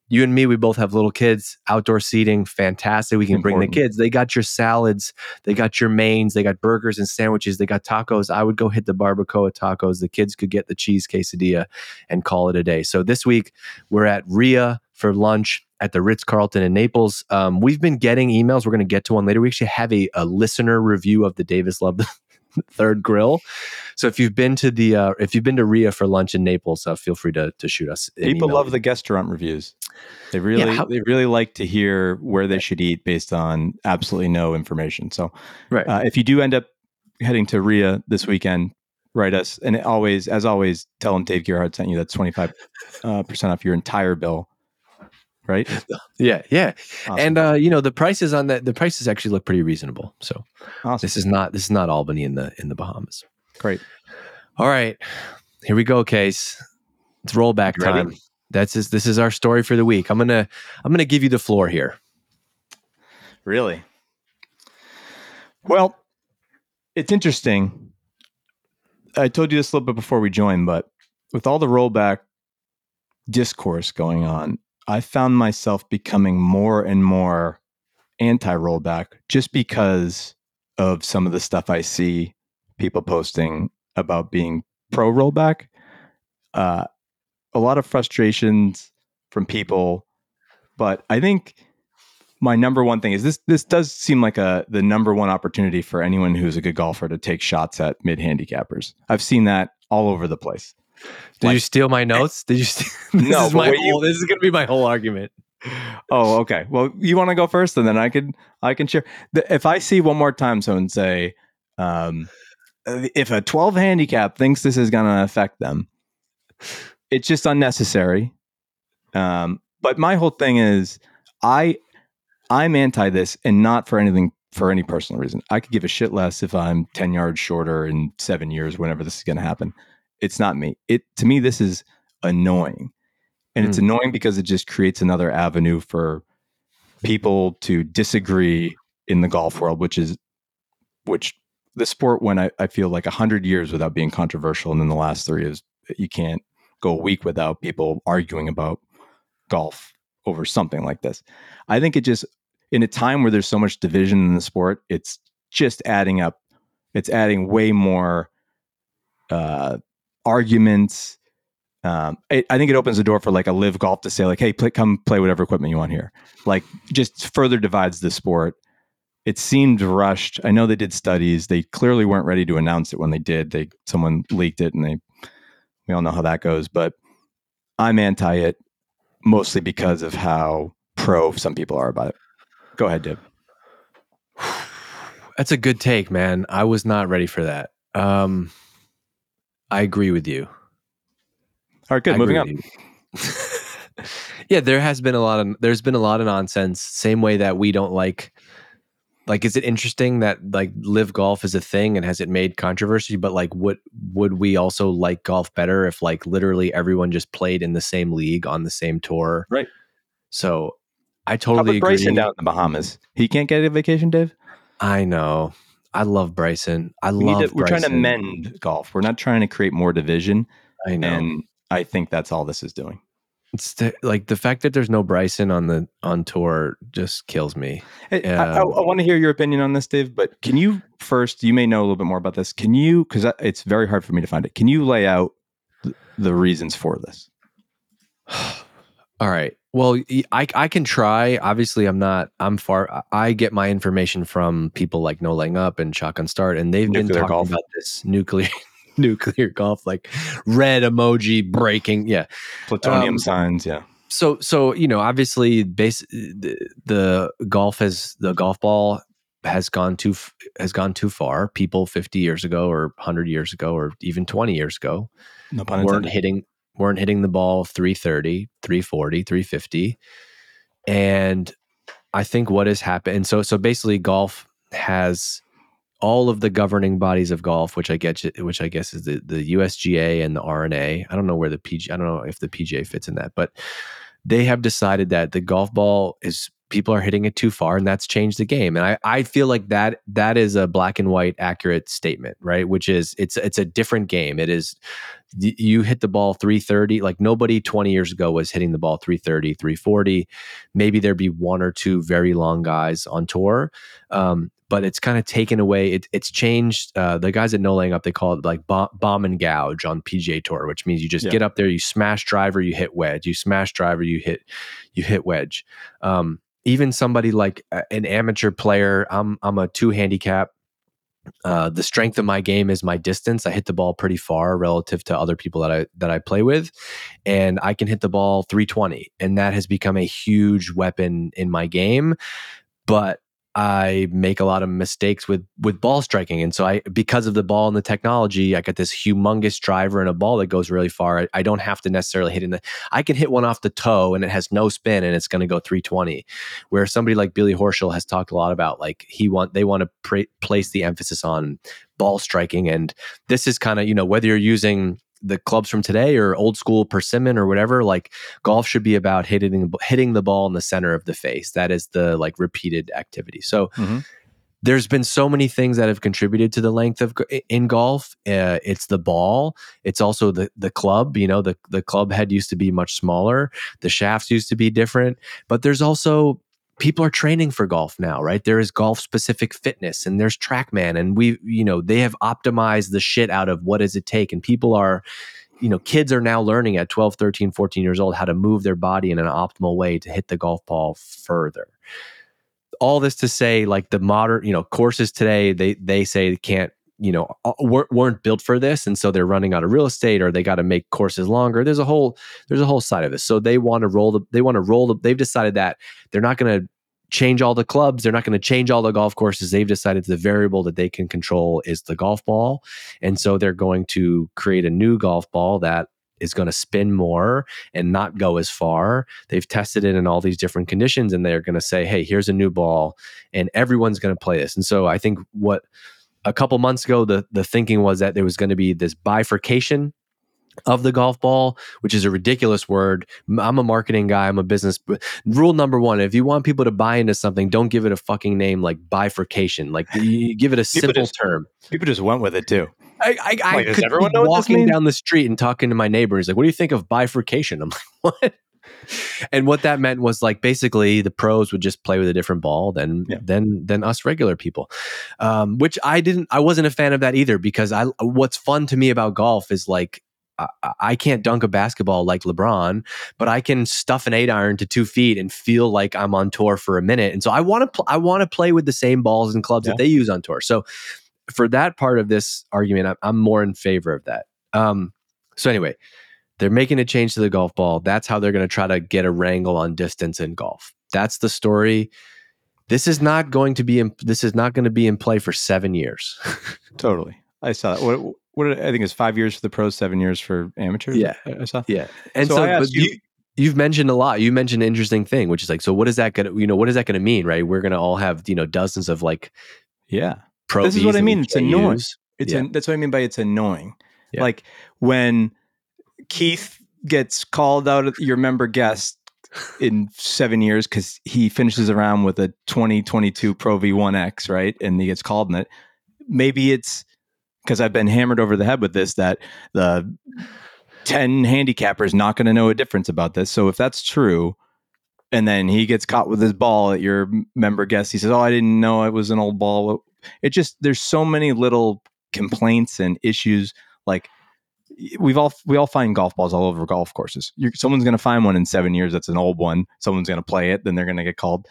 You and me, we both have little kids. Outdoor seating, fantastic. We can bring the kids. They got your salads, they got your mains, they got burgers and sandwiches, they got tacos. I would go hit the barbacoa tacos. The kids could get the cheese quesadilla and call it a day. So this week, we're at Ria for lunch at the Ritz Carlton in Naples. Um, we've been getting emails. We're going to get to one later. We actually have a, a listener review of the Davis Love Third Grill. So if you've been to the uh, if you've been to Ria for lunch in Naples, uh, feel free to to shoot us. People love the guest restaurant reviews. They really, how- they really like to hear where they should eat based on absolutely no information. So, right. uh, if you do end up heading to Ria this weekend, write us. And always, as always, tell them Dave Gerhardt sent you. That's twenty five uh, percent off your entire bill. Right? (laughs) yeah, yeah. Awesome. And uh, you know the prices on that the prices actually look pretty reasonable. So awesome. this is not this is not Albany in the in the Bahamas. Great. All right, here we go, Case. It's rollback You ready? time. That's just, this is our story for the week. I'm gonna I'm gonna give you the floor here. Really? Well, it's interesting. I told you this a little bit before we joined, but with all the rollback discourse going on, I found myself becoming more and more anti rollback just because of some of the stuff I see people posting about being pro rollback. Uh, a lot of frustrations from people, but I think my number one thing is this this does seem like a the number one opportunity for anyone who's a good golfer to take shots at mid handicappers. I've seen that all over the place. Did Like- you steal my notes? Did you? Steal, (laughs) this No, is my what you- whole, this is gonna be my whole argument. Oh, okay. Well, you want to go first, and then I can I can share. The, if I see one more time someone say, um, if a twelve handicap thinks this is going to affect them, it's just unnecessary. Um, but my whole thing is, I I'm anti this, and not for anything for any personal reason. I could give a shit less if I'm ten yards shorter in seven years, whenever this is going to happen. It's not me. It to me, this is annoying. And it's annoying because it just creates another avenue for people to disagree in the golf world, which is which the sport went I, I feel like a hundred years without being controversial. And then the last three is you can't go a week without people arguing about golf over something like this. I think it just in a time where there's so much division in the sport, it's just adding up. It's adding way more uh, arguments. Um, it, I think it opens the door for like a LIV Golf to say like, "Hey, play, come play whatever equipment you want here." Like, just further divides the sport. It seemed rushed. I know they did studies. They clearly weren't ready to announce it when they did. They someone leaked it, and they we all know how that goes. But I'm anti it mostly because of how pro some people are about it. Go ahead, Dib. (sighs) That's a good take, man. I was not ready for that. Um, I agree with you. All right, good. I Moving on. (laughs) yeah, there has been a lot of there's been a lot of nonsense. Same way that we don't like. Like, is it interesting that like LIV Golf is a thing and has it made controversy? But like, what would we also like golf better if like literally everyone just played in the same league on the same tour? Right. So, I How totally about Bryson agree. down in the Bahamas? He can't get a vacation, Dave. I know. I love Bryson. I We love. to, we're trying to mend golf. We're not trying to create more division. I know. And I think that's all this is doing. It's the, like the fact that there's no Bryson on the on tour just kills me. Hey, I, I, Um, I want to hear your opinion on this, Dave. But can you first? You may know a little bit more about this. Can you? Because it's very hard for me to find it. Can you lay out th- the reasons for this? (sighs) All right. Well, I, I can try. Obviously, I'm not. I'm far. I get my information from people like No Laying Up and Shotgun Start, and they've been talking golf. about this nuclear (laughs) nuclear golf, like red emoji breaking. Yeah. Plutonium Um, signs. Yeah. So so you know, obviously, base the, the golf has the golf ball has gone too has gone too far. People 50 years ago, or 100 years ago, or even 20 years ago, No weren't hitting weren't hitting the ball 330 340 350 and i think what has happened so so basically golf has all of the governing bodies of golf which i get which i guess is the, the usga and the R&A i don't know where the pg i don't know if the pga fits in that but they have decided that the golf ball is people are hitting it too far and that's changed the game. And i, I feel like that that is a black and white accurate statement right? Which is it's it's a different game. It is you hit the ball 330 like nobody 20 years ago was hitting the ball 330 340 maybe there'd be one or two very long guys on tour um, but it's kind of taken away it, it's changed uh, the guys at no laying up they call it like bomb, bomb and gouge on pga tour which means you just Yeah. get up there you smash driver you hit wedge you smash driver you hit you hit wedge um, even somebody like uh, an amateur player i'm i'm a two handicap uh, the strength of my game is my distance. I hit the ball pretty far relative to other people that I that I play with, and I can hit the ball 320, and that has become a huge weapon in my game. But I make a lot of mistakes with with ball striking, and so I because of the ball and the technology, I got this humongous driver and a ball that goes really far. I, I don't have to necessarily hit in the. I can hit one off the toe, and it has no spin, and it's going to go 320 where somebody like Billy Horschel has talked a lot about like he want they want to pra- place the emphasis on ball striking and this is kind of you know whether you're using the clubs from today or old school persimmon or whatever like golf should be about hitting hitting the ball in the center of the face. That is the like repeated activity. So Mhm. there's been so many things that have contributed to the length of in golf. Uh, it's the ball. It's also the the club you know the the club head used to be much smaller. The shafts used to be different. But there's also people are training for golf now right? There is golf specific fitness and there's trackman and we you know they have optimized the shit out of what does it take and people are you know kids are now learning at 12 13 14 years old how to move their body in an optimal way to hit the golf ball further. All this to say like the modern you know courses today they they say can't you know weren't, weren't built for this and so they're running out of real estate or they got to make courses longer there's a whole there's a whole side of this so they want to roll the they want to roll the they've decided that they're not going to change all the clubs they're not going to change all the golf courses they've decided the variable that they can control is the golf ball and so they're going to create a new golf ball that is going to spin more and not go as far. They've tested it in all these different conditions and they're going to say, hey, here's a new ball and everyone's going to play this. And so I think what a couple months ago, the, the thinking was that there was going to be this bifurcation of the golf ball, which is a ridiculous word. I'm a marketing guy. I'm a business. Rule number one: if you want people to buy into something, don't give it a fucking name like bifurcation. Like you- give it a simple just- term. People just went with it too. I, I, I Like, could everyone be know what this walking down the street and talking to my neighbor. He's like, "What do you think of bifurcation?" I'm like, (laughs) "What?" And what that meant was like basically the pros would just play with a different ball than Yeah. than than us regular people, um, which I didn't. I wasn't a fan of that either because I what's fun to me about golf is like. I- can't dunk a basketball like LeBron, but I can stuff an eight iron to two feet and feel like I'm on tour for a minute. And so I want to, pl- I want to play with the same balls and clubs Yeah. that they use on tour. So for that part of this argument, I'm, I'm more in favor of that. Um, so anyway, they're making a change to the golf ball. That's how they're going to try to get a wrangle on distance in golf. That's the story. This is not going to be in, this is not going to be in play for seven years. (laughs) Totally. I saw that. What, what I think it's five years for the pros, seven years for amateurs. Yeah. I saw. yeah, and So so, you- you, you've mentioned a lot. You mentioned an interesting thing, which is like, so what is that going to, you know, what is that going to mean, right? We're going to all have you know dozens of like Yeah. pro. This is what I mean. It's annoying. use. It's Yeah. an, that's what I mean by it's annoying. Yeah. Like when Keith gets called out, of your member guest in seven years because he finishes around with a 2022 Pro V1X, right? And he gets called in it. Maybe it's because I've been hammered over the head with this that the 10 handicappers not going to know a difference about this. So if that's true, and then he gets caught with his ball at your member guest, he says, "Oh, I didn't know it was an old ball." It just there's so many little complaints and issues. Like we've all we all find golf balls all over golf courses. You're, someone's going to find one in seven years that's an old one. Someone's going to play it, then they're going to get called.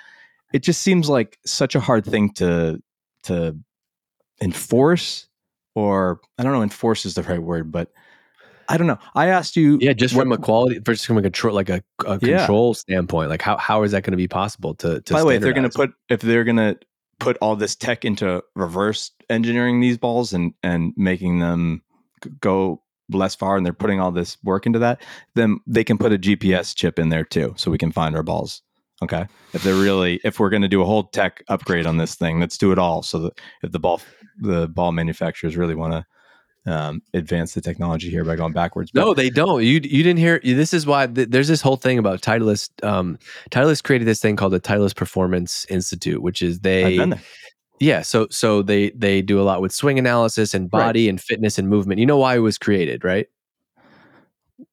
It just seems like such a hard thing to to enforce, or I don't know, enforce is the right word, but I don't know. I asked you, Yeah, just what- from a quality, just from a control, like a, a Yeah. control standpoint, like how, how is that going to be possible to? to By the way, if they're going to put if they're going to put all this tech into reverse engineering these balls and and making them go less far, and they're putting all this work into that, then they can put a GPS chip in there too, so we can find our balls. Okay, if they're really if we're going to do a whole tech upgrade on this thing, let's do it all. So that if the ball the ball manufacturers really want to um, advance the technology here by going backwards, But- No, they don't. You you didn't hear. This is why th- there's this whole thing about Titleist. Um, Titleist created this thing called the Titleist Performance Institute, which is they been there. Yeah. So so they they do a lot with swing analysis and Right. body and fitness and movement. You know why it was created, right?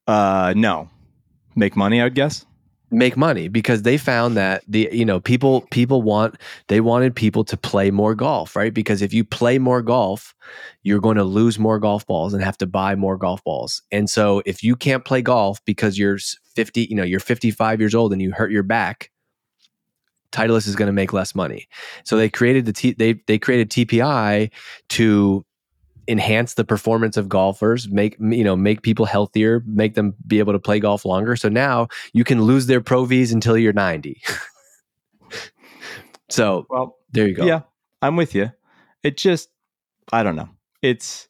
Uh, no, make money, I'd guess. make money because they found that the you know people people want they wanted people to play more golf right because if you play more golf you're going to lose more golf balls and have to buy more golf balls and so if you can't play golf because you're 50 you know you're 55 years old and you hurt your back Titleist is going to make less money. So they created the T, they they created TPI to enhance the performance of golfers make you know make people healthier make them be able to play golf longer. So now you can lose their pro Vs until you're 90 (laughs) so Well, there you go. Yeah, I'm with you. It just, I don't know. It's,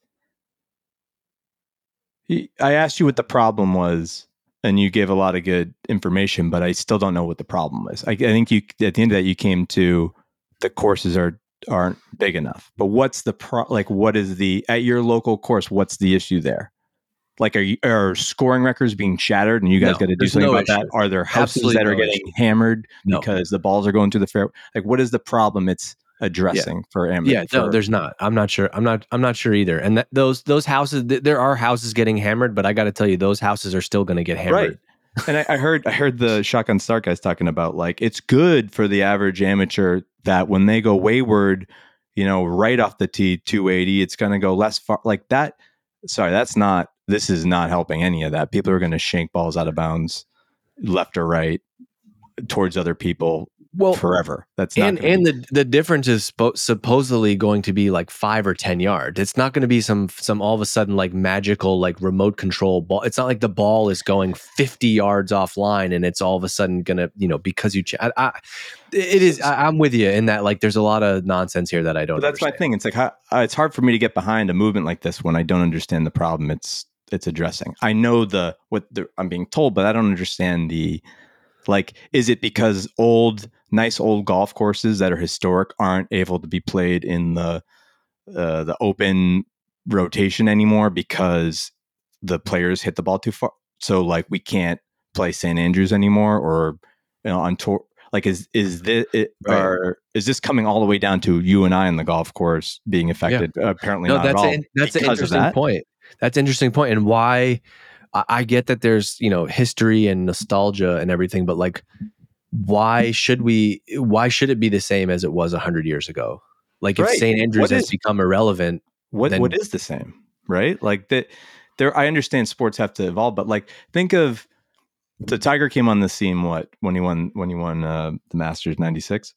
I asked you what the problem was, and you gave a lot of good information, but I still don't know what the problem is. I, I think you, at the end of that, you came to the courses are aren't big enough. But what's the pro? Like, what is the at your local course? What's the issue there? Like, are you, are scoring records being shattered, and you guys No, got to do something no about that? Are there houses Absolutely that are no getting issue. hammered because the balls are going through the fair? Like, what is the problem it's addressing for amateur? yeah no there's not i'm not sure i'm not i'm not sure either and that, those those houses th- there are houses getting hammered but i got to tell you those houses are still going to get hammered Right. (laughs) and I, I heard I heard the shotgun start guys talking about like it's good for the average amateur that when they go wayward, you know, right off the tee 280, it's going to go less far like that. Sorry, that's not. This is not helping any of that. People are going to shank balls out of bounds, left or right, towards other people well forever. That's not and and be- the the difference is spo- supposedly going to be like five or ten yards. It's not going to be some some all of a sudden like magical like remote control ball. It's not like the ball is going fifty yards offline and it's all of a sudden going to you know because you. Ch- I, I, it is. I, I'm with you in that like there's a lot of nonsense here that I don't. But that's my thing. It's like how, uh, it's hard for me to get behind a movement like this when I don't understand the problem it's it's addressing. I know the what the, I'm being told, but I don't understand the like. Is it because old, nice old golf courses that are historic aren't able to be played in the uh, the open rotation anymore because the players hit the ball too far? So like we can't play St Andrews anymore, or you know on tour. Like is is this it, Right. are is this coming all the way down to you and I on the golf course being affected? Apparently no, not that's at all. an, that's an interesting that. point. That's an interesting point, and why I, I get that there's you know history and nostalgia and everything, but like, why should we? Why should it be the same as it was hundred years ago? Like, if Right. St. Andrews What has is- become irrelevant, what then- what is the same right like that there i understand sports have to evolve but like think of the tiger came on the scene what when he won when he won uh, the masters 96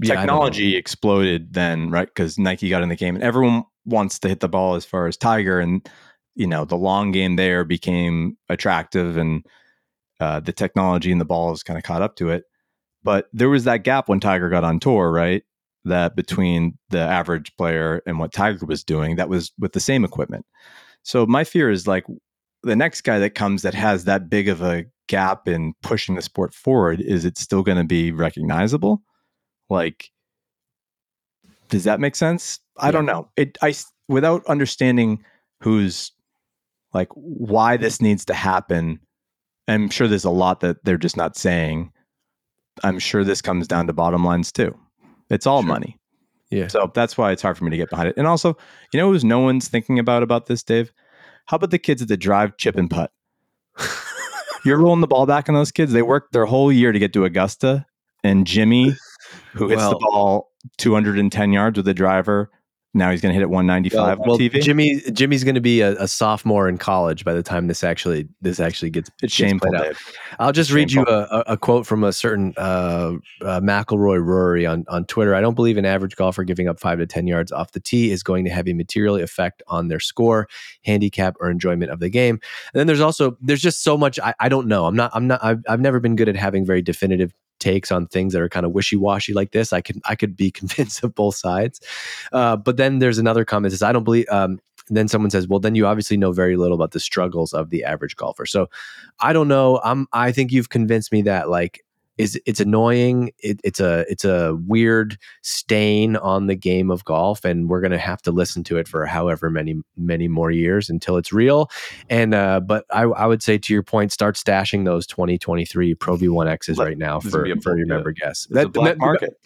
Yeah, I don't know. technology exploded then right because nike got in the game and everyone wants to hit the ball as far as tiger and you know the long game there became attractive and uh, the technology and the ball has kind of caught up to it. But there was that gap when tiger got on tour right? That between the average player and what tiger was doing that was with the same equipment. So my fear is like the next guy that comes that has that big of a gap in pushing the sport forward is it still going to be recognizable? Like does that make sense? I don't know. It i without understanding who's like why this needs to happen i'm sure there's a lot that they're just not saying i'm sure this comes down to bottom lines too it's all Sure. money Yeah. so that's why it's hard for me to get behind it and also you know who's no one's thinking about about this dave How about the kids at the drive chip and putt? (laughs) You're rolling the ball back on those kids. They worked their whole year to get to Augusta, and Jimmy, who hits the ball 210 yards with the driver, now he's going to hit it 195 well, on TV. Jimmy Jimmy's going to be a, a sophomore in college by the time this actually this actually gets it's gets shameful, played out. I'll just read you a, a, quote from a certain uh, uh, McIlroy Rory on, on Twitter. I don't believe an average golfer giving up five to 10 yards off the tee is going to have a material effect on their score, handicap, or enjoyment of the game. And then there's also, there's just so much, I, I don't know. I'm not, I'm not, I've, I've never been good at having very definitive takes on things that are kind of wishy-washy like this. I could, I could be (laughs) convinced of both sides. Uh, but then there's another comment that says, I don't believe, um, then someone says, "Well, then you obviously know very little about the struggles of the average golfer." So, I don't know. I'm. I think you've convinced me that like is it's annoying. It, it's a it's a weird stain on the game of golf, and we're gonna have to listen to it for however many many more years until it's real. And uh, but I, I would say to your point, start stashing those 2023 Pro V1 X's Let- right now for a for your bull- member guess. It's a black market.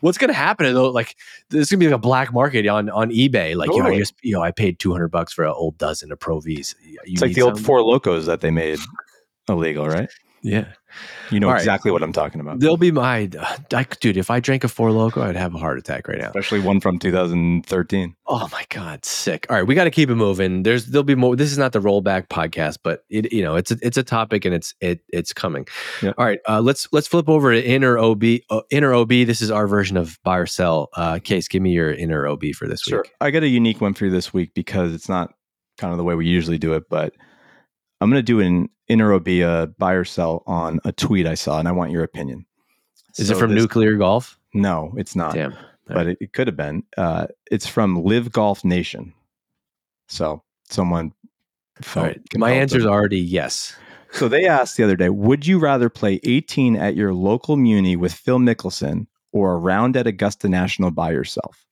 What's going to happen though? Like, there's going to be like a black market on on eBay. Like, you know, I just you know, I paid 200 bucks for an old dozen of Pro V's. You It's like the old? Four Locos that they made illegal, right? Yeah, You know All right. exactly what I'm talking about. they'll be my I, dude. If I drank a Four Loco, I'd have a heart attack right now. Especially one from 2013. Oh my god, sick. All right, we got to keep it moving. There's there'll be more. This is not the rollback podcast, but it you know it's a, it's a topic and it's it it's coming. Yeah. All right, uh, let's let's flip over to inner OB. Uh, inner OB. This is our version of buy or sell. Uh, Case, give me your inner OB for this Sure. week. I got a unique one for you this week because it's not kind of the way we usually do it, but I'm going to do an inner OB uh, buy or sell on a tweet I saw, and I want your opinion. Is So it from this- Nuclear Golf? No, it's not. Damn. But it, it could have been. Uh, it's from LIV Golf Nation. So someone. All right. My answer is already yes. So they asked the other day, would you rather play 18 at your local Muni with Phil Mickelson or a round at Augusta National by yourself?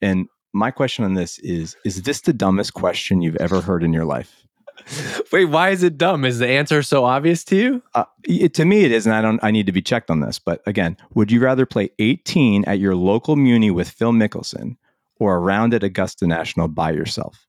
And my question on this is is this the dumbest question you've ever heard in your life? (laughs) Wait, why is it dumb? Is the answer so obvious to you? Uh, it, to me, it is, and I don't. I need to be checked on this. But again, would you rather play 18 at your local Muni with Phil Mickelson or a round at Augusta National by yourself?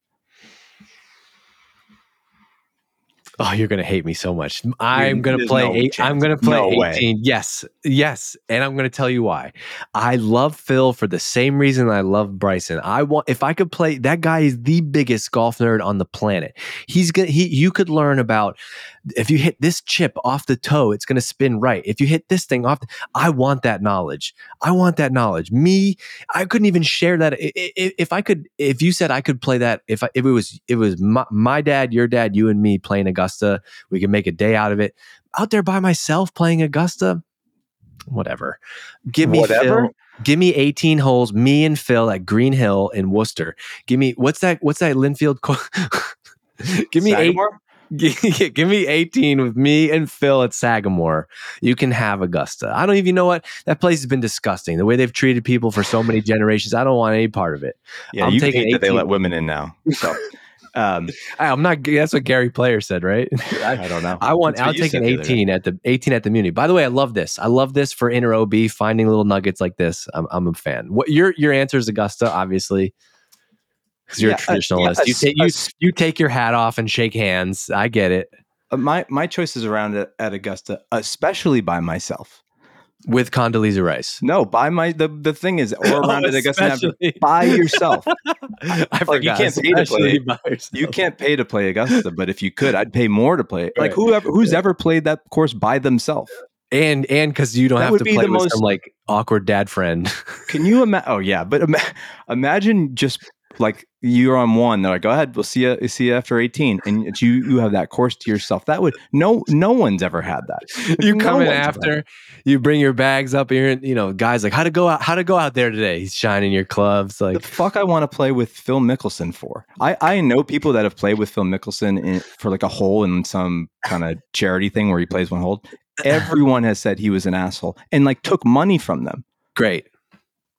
Oh, you're gonna hate me so much. I'm gonna there's play no eight. I'm gonna play No way. 18. Yes, yes, and I'm gonna tell you why. I love Phil for the same reason I love Bryson. I want if I could play. That guy is the biggest golf nerd on the planet. He's gonna. He. You could learn about if you hit this chip off the toe, it's gonna spin right. If you hit this thing off, I want that knowledge. I want that knowledge. Me, I couldn't even share that. If I could, if you said I could play that, if I, if it was it was my, my dad, your dad, you and me playing Augusta, we could make a day out of it. Out there by myself playing Augusta, whatever. Give me Whatever? Phil. Give me 18 holes, me and Phil at Green Hill in Worcester. Give me what's that? What's that Lynnfield? (laughs) Co- give me eight. Sagamore? Give (laughs) give me 18 with me and Phil at Sagamore. You can have Augusta. I don't even know what that place has been disgusting. The way they've treated people for so many generations. I don't want any part of it. Yeah, I'm you taking hate that they 18. let women in now. So, (laughs) um, I, I'm not. That's what Gary Player said, right? (laughs) I don't know. I want. That's I'll take an the other day. 18 at the 18 at the Muni. By the way, I love this. I love this for inner OB finding little nuggets like this. I'm, I'm a fan. What your your answer is Augusta, obviously, because you're Yeah, a uh, traditionalist. yeah, you take you you take your hat off and shake hands. I get it. Uh, my my choices around it at Augusta, especially by myself. With Condoleezza Rice. No, by my the the thing is, (laughs) or around Oh, at Augusta by yourself. (laughs) I Like, you can't pay to play- You can't pay to play Augusta, but if you could, I'd pay more to play. Like whoever who's ever played that course by themselves. and and because you don't That have to be play the with most- some like awkward dad friend. (laughs) Can you imagine? Oh yeah, but ima- imagine just like you're on one. They're like, "Go ahead, we'll see you see you after 18," and you you have that course to yourself. That would no no one's ever had that. (laughs) you No come in one's ever had after, you bring your bags up here, and you know, guys like how to go out, how to go out there today. He's shining your clubs, Like the fuck I want to play with Phil Mickelson for? I, I know people that have played with Phil Mickelson in, for like a hole in some kind of charity thing where he plays one hole. (laughs) Everyone has said he was an asshole and like took money from them. great.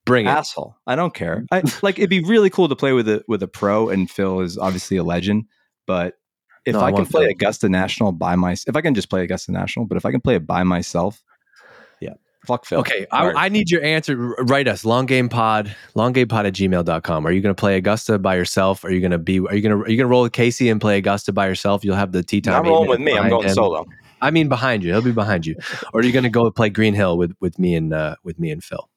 Bring it. Asshole. I don't care. I like it'd be really cool to play with a with a pro and Phil is obviously a legend, but if No, I I, can play Phil. Augusta National by my if I can just play Augusta National, but if I can play it by myself, yeah, Fuck Phil. Okay, I, I need your answer. Write us long game pod, longgamepod at gmail.com. Are you going to play Augusta by yourself? Are you going to be, are you going to, are you going to roll with Casey and play Augusta by yourself? You'll have the tea time. not eight rolling with me. I'm going solo. I mean, behind you. He'll be behind you. Or are you going to go play Green Hill with, with me and, uh, with me and Phil?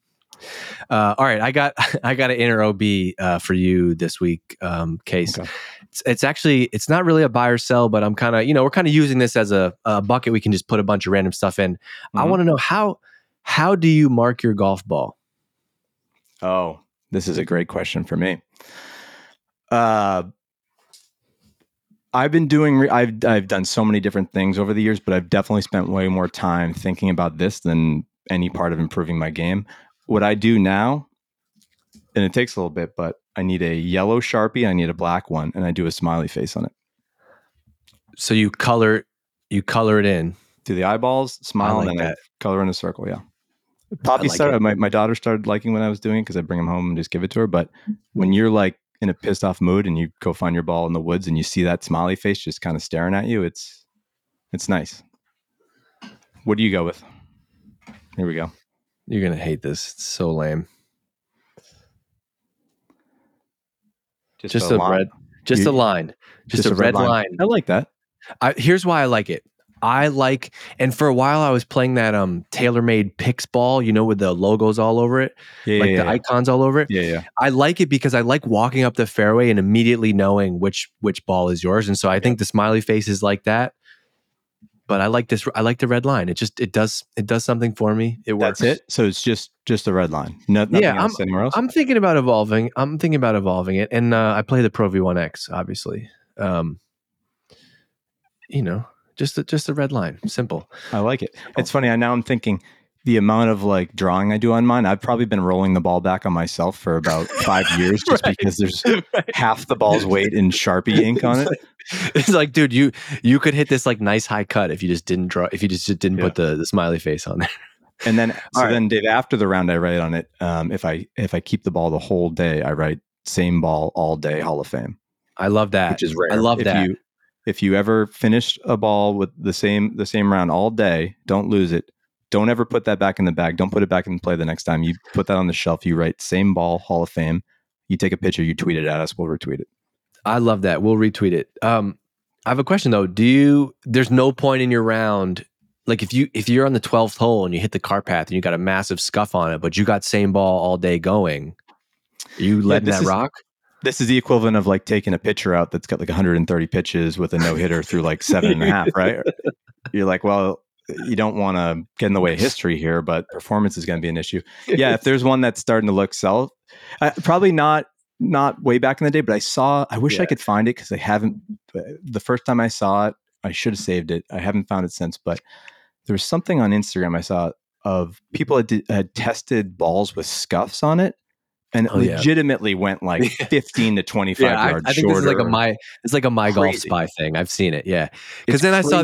Uh, all right, I got (laughs) I got an inner OB uh, for you this week, um, Case. Okay. It's, it's actually it's not really a buy or sell, but I'm kind of you know we're kind of using this as a, a bucket we can just put a bunch of random stuff in. I Mhm. want to know how how do you mark your golf ball? Oh, this is a great question for me. Uh, I've been doing. Re- I've I've done so many different things over the years, but I've definitely spent way more time thinking about this than any part of improving my game. What I do now, and it takes a little bit, but I need a yellow sharpie. I need a black one, and I do a smiley face on it. So you color you color it in. Do the eyeballs, smile, like and then. I color in a circle. Yeah. Poppy like started. My, my daughter started liking when I was doing it because I bring them home and just give it to her. But when mm-hmm. you're like in a pissed off mood and you go find your ball in the woods and you see that smiley face just kind of staring at you, it's it's nice. What do you go with? Here we go. You're gonna hate this. It's so lame. Just a line. red, just You- a line, just, a, red line. I like that. I, here's why I like it. I like, and for a while I was playing that um TaylorMade Pix ball, you know, with the logos all over it, Yeah, like yeah, the icons all over it. yeah, yeah. I like it because I like walking up the fairway and immediately knowing which which ball is yours, and so I think the smiley face is like that. But I like this. I like the red line. It just it does it does something for me. It works. That's it. So it's just just the red line. No, nothing Yeah, else anywhere else. I'm thinking about evolving. I'm thinking about evolving it, and uh, I play the Pro V1X, obviously. Um, you know, just a, just a red line, simple. I like it. It's funny. I now I'm thinking the amount of like drawing I do on mine. I've probably been rolling the ball back on myself for about five (laughs) years, just Right. because there's half the ball's weight in Sharpie (laughs) ink on it. It's like, dude, you you could hit this like nice high cut if you just didn't draw, if you just didn't Yeah. put the, the smiley face on there. And then, (laughs) so All right. then, Dave, after the round, I write on it. Um, if I if I keep the ball the whole day, I write same ball all day Hall of Fame, I love that. which is rare. I love if that. You, if you ever finish a ball with the same the same round all day, don't lose it. Don't ever put that back in the bag. Don't put it back in play the next time. You put that on the shelf. You write same ball Hall of Fame. You take a picture. You tweet it at us. We'll retweet it. I love that. We'll retweet it. Um, I have a question though. Do you? There's no point in your round. Like if you if you're on the twelfth hole and you hit the car path and you got a massive scuff on it, but you got same ball all day going, you letting this that is- rock? This is the equivalent of like taking a pitcher out that's got like 130 pitches with a no hitter through like seven and a half, right? (laughs) You're like, well, you don't want to get in the way of history here, but performance is going to be an issue. (laughs) Yeah, if there's one that's starting to look self, uh, probably not not way back in the day, but I saw. I wish I could find it because I haven't. The first time I saw it, I should have saved it. I haven't found it since, but there was something on Instagram I saw of people had, had tested balls with scuffs on it. And Oh, yeah. legitimately went (laughs) like 15 to 25 Yeah, I, yards I think this is like a my it's like a MyGolfSpy thing. I've seen it. Yeah, because then I saw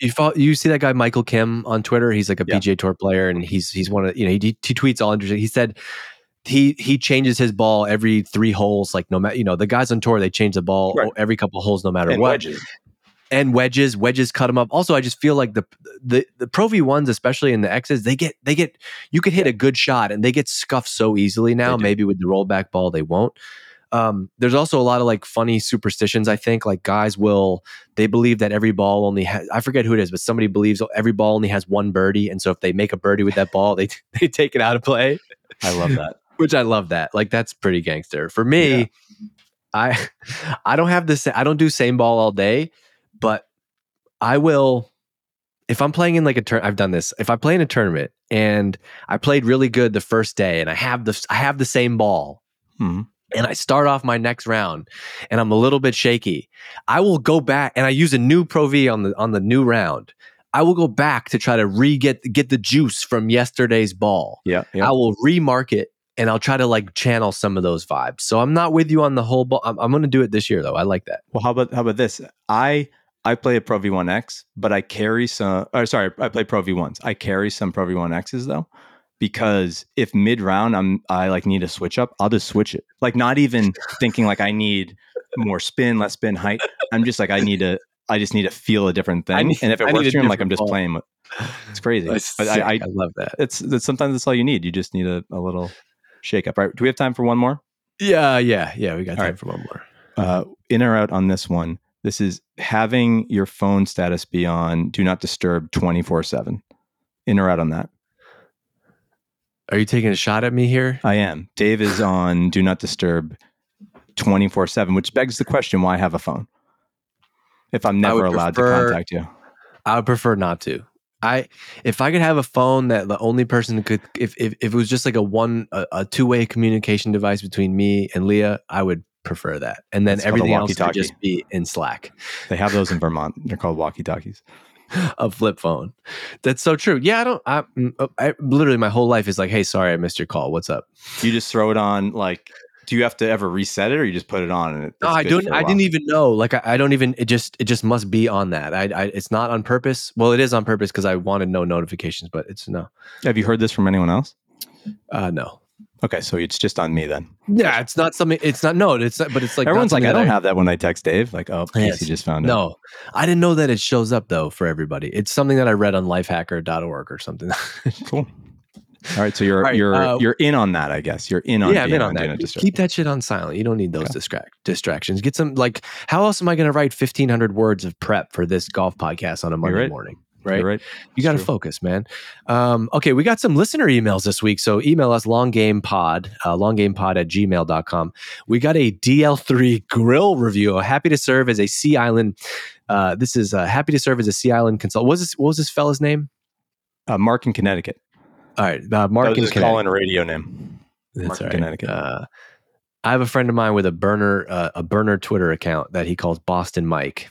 you follow, you see that guy Michael Kim on Twitter. He's like a Yeah. PGA Tour player, and he's he's one of you know he, he tweets all interesting. He said he he changes his ball every three holes. Like no matter you know the guys on tour they change the ball Right. every couple holes no matter And what. wedges. And wedges, wedges cut them up. Also, I just feel like the the the Pro V ones, especially in the X's, they get they get you could hit a good shot and they get scuffed so easily now. Maybe with the rollback ball they won't. Um, there's also a lot of like funny superstitions. I think like guys will they believe that every ball only has I forget who it is, but somebody believes every ball only has one birdie, and so if they make a birdie with that ball, they (laughs) they take it out of play. I love that. (laughs) Which I love that. Like that's pretty gangster. For me, Yeah. I (laughs) I don't have this. I don't do same ball all day, but I will. If I'm playing in like a turn, I've done this. If I play in a tournament and I played really good the first day, and I have the I have the same ball, Mhm. and I start off my next round and I'm a little bit shaky, I will go back and I use a new Pro V on the on the new round. I will go back to try to re get get the juice from yesterday's ball. Yeah. yeah. I will remark it and I'll try to like channel some of those vibes. So I'm not with you on the whole ball. I'm, I'm going to do it this year though. I like that. Well, how about how about this? I I play a Pro V1X, but I carry some. Or sorry, I play Pro V1s. I carry some Pro V1Xs though, because if mid round I'm I like need a switch up, I'll just switch it. Like not even (laughs) thinking like I need more spin, less spin height. I'm just like I need to. I just need to feel a different thing. need- and if it I works for him, like I'm just ball. playing with. It's crazy. But. I, I, I love that. it's, it's sometimes that's all you need. You just need a, a little shake up. Right? Do we have time for one more? Yeah, yeah, yeah. We got All time right. for one more. uh, in or out on this one. This is having your phone status be on do not disturb 24 7. In or out on that? Are you taking a shot at me here? I am. Dave is on do not disturb 24 7, which begs the question why have a phone? If I'm never allowed prefer- to contact you. I would prefer not to. I if I could have a phone that the only person could if if, if it was just like a one a, a two way communication device between me and Leah, I would prefer that. And then It's everything else would just be in Slack. They have those in Vermont. They're called walkie talkies. (laughs) a flip phone. That's so true. Yeah, I don't. I, mm, uh, I literally my whole life is like, hey, sorry, I missed your call. What's up? You just throw it on like, do you have to ever reset it or you just put it on? And it, No, it's I don't. I didn't even know. Like, I, I don't even. It just. It just must be on that. I. I it's not on purpose. Well, it is on purpose because I wanted no notifications, but it's no. Have you heard this from anyone else? Uh, no. Okay, so it's just on me then. Yeah, it's not something. It's not. No, it's not. But it's like Everyone's like, I don't that have that when I text Dave. Like, oh, Yes. Casey just found it. No, I didn't know that it shows up though for everybody. It's something that I read on lifehacker.org or something. (laughs) Cool. All right, so you're right, you're uh, you're in on that, I guess. You're in on. yeah, I'm in on Do that. Keep- that shit on silent. You don't need those distract distractions. Get some like. How else am I going to write 1,500 words of prep for this golf podcast on a Monday right. morning? Right. right. You got to focus, man. Um, okay, we got some listener emails this week. So email us longgamepod, uh, longgamepod at gmail.com. We got a DL3 grill review. Happy to serve as a Sea Island. Uh, this is uh, happy to serve as a Sea Island consultant. What was this, what was this fella's name? Uh, Mark in Connecticut. All right, uh, Mark in Connecticut. call-in radio name. That's Mark right. Connecticut. Uh, I have a friend of mine with a burner uh, a burner Twitter account that he calls Boston Mike,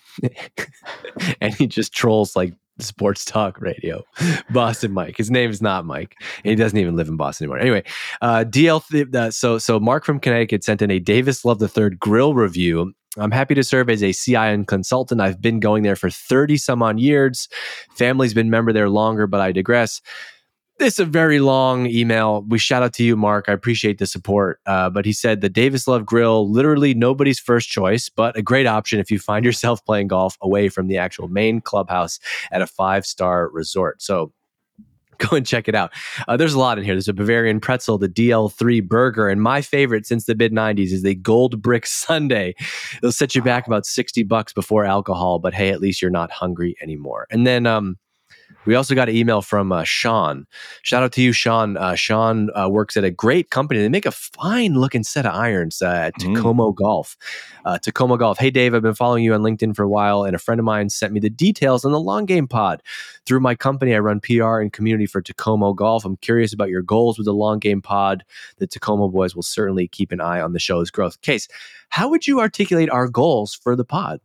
(laughs) and he just trolls like sports talk radio. (laughs) Boston Mike. His name is not Mike, and he doesn't even live in Boston anymore. Anyway, uh, DL. Th- uh, so so Mark from Connecticut sent in a Davis Love the Third grill review. I'm happy to serve as a CIN consultant. I've been going there for 30 some on years. Family's been member there longer, but I digress. This is a very long email. We shout out to you, Mark. I appreciate the support. Uh, but he said the Davis Love Grill, literally nobody's first choice, but a great option if you find yourself playing golf away from the actual main clubhouse at a five star resort. So (laughs) go and check it out. Uh, there's a lot in here. There's a Bavarian pretzel, the DL3 burger, and my favorite since the mid 90s is the Gold Brick (laughs) sundae. It'll set you back about 60 bucks before alcohol, but hey, at least you're not hungry anymore. And then, um, we also got an email from uh, Sean. Shout out to you, Sean. Uh, Sean uh, works at a great company. They make a fine looking set of irons uh, at Mm. Takomo Golf. Uh, Takomo Golf. Hey, Dave, I've been following you on LinkedIn for a while, and a friend of mine sent me the details on the long game pod. Through my company, I run PR and community for Takomo Golf. I'm curious about your goals with the long game pod. The Takomo boys will certainly keep an eye on the show's growth. Case, how would you articulate our goals for the pod?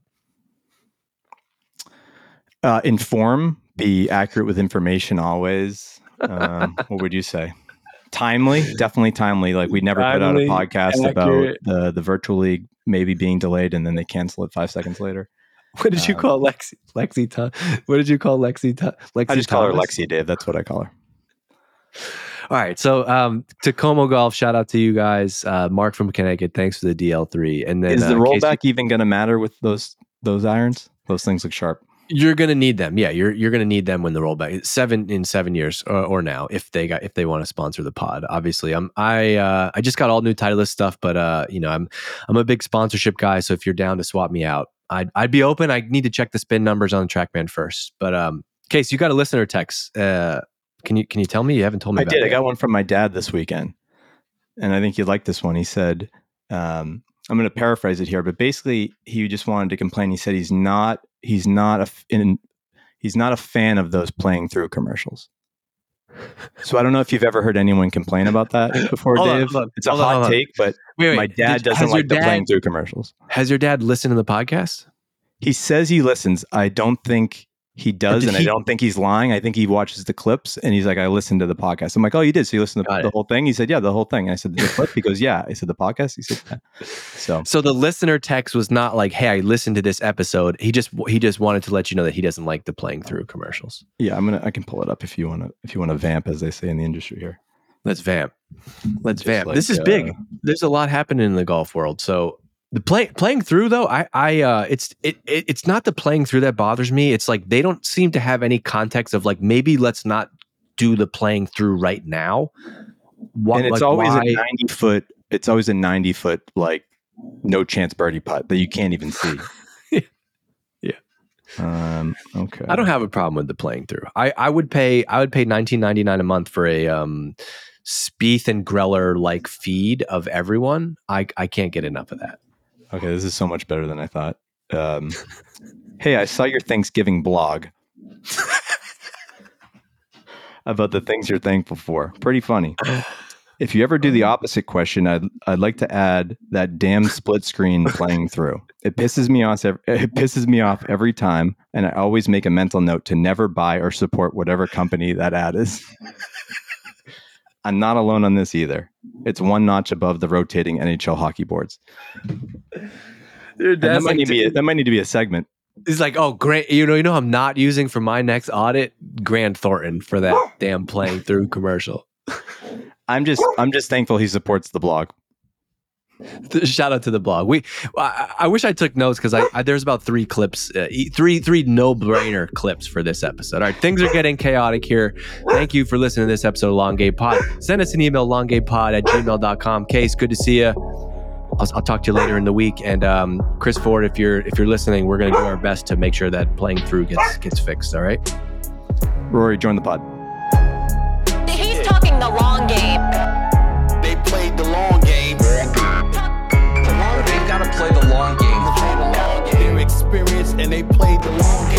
Uh, inform, be accurate with information always. Um, (laughs) what would you say? Timely, definitely timely. Like we never put out a podcast accurate. about the the virtual league maybe being delayed and then they cancel it five seconds later. (laughs) What did you Uh, call Lexi? Lexi? Tho- what did you call Lexi? Tho- Lexi I just call her Lexi, Dave. That's what I call her. All right. So um, Takomo Golf, shout out to you guys. Uh, Mark from Connecticut, thanks for the DL3. And then Is the uh, Casey, rollback even going to matter with those those irons? Those things look sharp. You're gonna need them. Yeah, you're you're gonna need them when the rollback seven in seven years or, or now if they got if they want to sponsor the pod. Obviously, I'm I uh, I just got all new Titleist stuff, but uh, you know I'm I'm a big sponsorship guy. So if you're down to swap me out, I'd I'd be open. I need to check the spin numbers on the TrackMan first. But um, Case, you got a listener text. Uh, can you can you tell me? You haven't told me. I about did. it I got one from my dad this weekend, and I think you'd like this one. He said, um, "I'm going to paraphrase it here, but basically, he just wanted to complain. He said he's not he's not a in, he's not a fan of those playing through commercials. So I don't know if you've ever heard anyone complain about that (laughs) before, Hold on, Dave. hold on, it's a hot on. take, but Wait, wait. my dad Did- doesn't like the playing through commercials. Has your dad listened to the podcast? He says he listens. I don't think he does, and he- I don't think he's lying. I think he watches the clips, and he's like, "I listened to the podcast." I'm like, "Oh, you did? So you listened to the it. whole thing?" He said, "Yeah, the whole thing." I said, "The clip?" He goes, (laughs) "Yeah." I said, "The podcast?" He said, "Yeah." So So the listener text was not like, "Hey, I listened to this episode." He just he just wanted to let you know that he doesn't like the playing through commercials. yeah, I'm gonna I can pull it up if you want to if you want to vamp, as they say in the industry here. Let's vamp. Let's Just vamp. like, this is uh, big. There's a lot happening in the golf world. So The play playing through though, I I uh it's it, it it's not the playing through that bothers me. It's like they don't seem to have any context of like maybe let's not do the playing through right now. What, and it's like, always why- a 90 foot it's always a 90 foot like no chance birdie putt that you can't even see (laughs) Yeah. um okay I don't have a problem with the playing through. I, I would pay I would pay nineteen ninety nine a month for a um Spieth and Greller like feed of everyone. I I can't get enough of that. Okay this is so much better than i thought. Um hey i saw your thanksgiving blog. (laughs) About the things you're thankful for. Pretty funny. If you ever do the opposite question i'd, I'd like to add that damn split screen playing through. It pisses me off ev- it pisses me off every time and i always make a mental note to never buy or support whatever company that ad is (laughs) i'm not alone on this either. It's one notch above the rotating nhl hockey boards. Dude, that, might need to be a, that might need to be a segment. It's like, oh, great. You know, you know, I'm not using for my next audit? Grant Thornton for that (gasps) damn playing through commercial. i'm just i'm just thankful he supports the blog Shout out to the blog. We, I, I wish I took notes because I, I there's about three clips, uh, three three no brainer clips for this episode. All right, things are getting chaotic here. Thank you for listening to this episode of Long Game Pod. Send us an email, longgamepod at gmail.com. Case, good to see you. I'll, I'll talk to you later in the week. And um, Chris Ford, if you're if you're listening, we're gonna do our best to make sure that playing through gets gets fixed. All right. rory join the pod and they played the long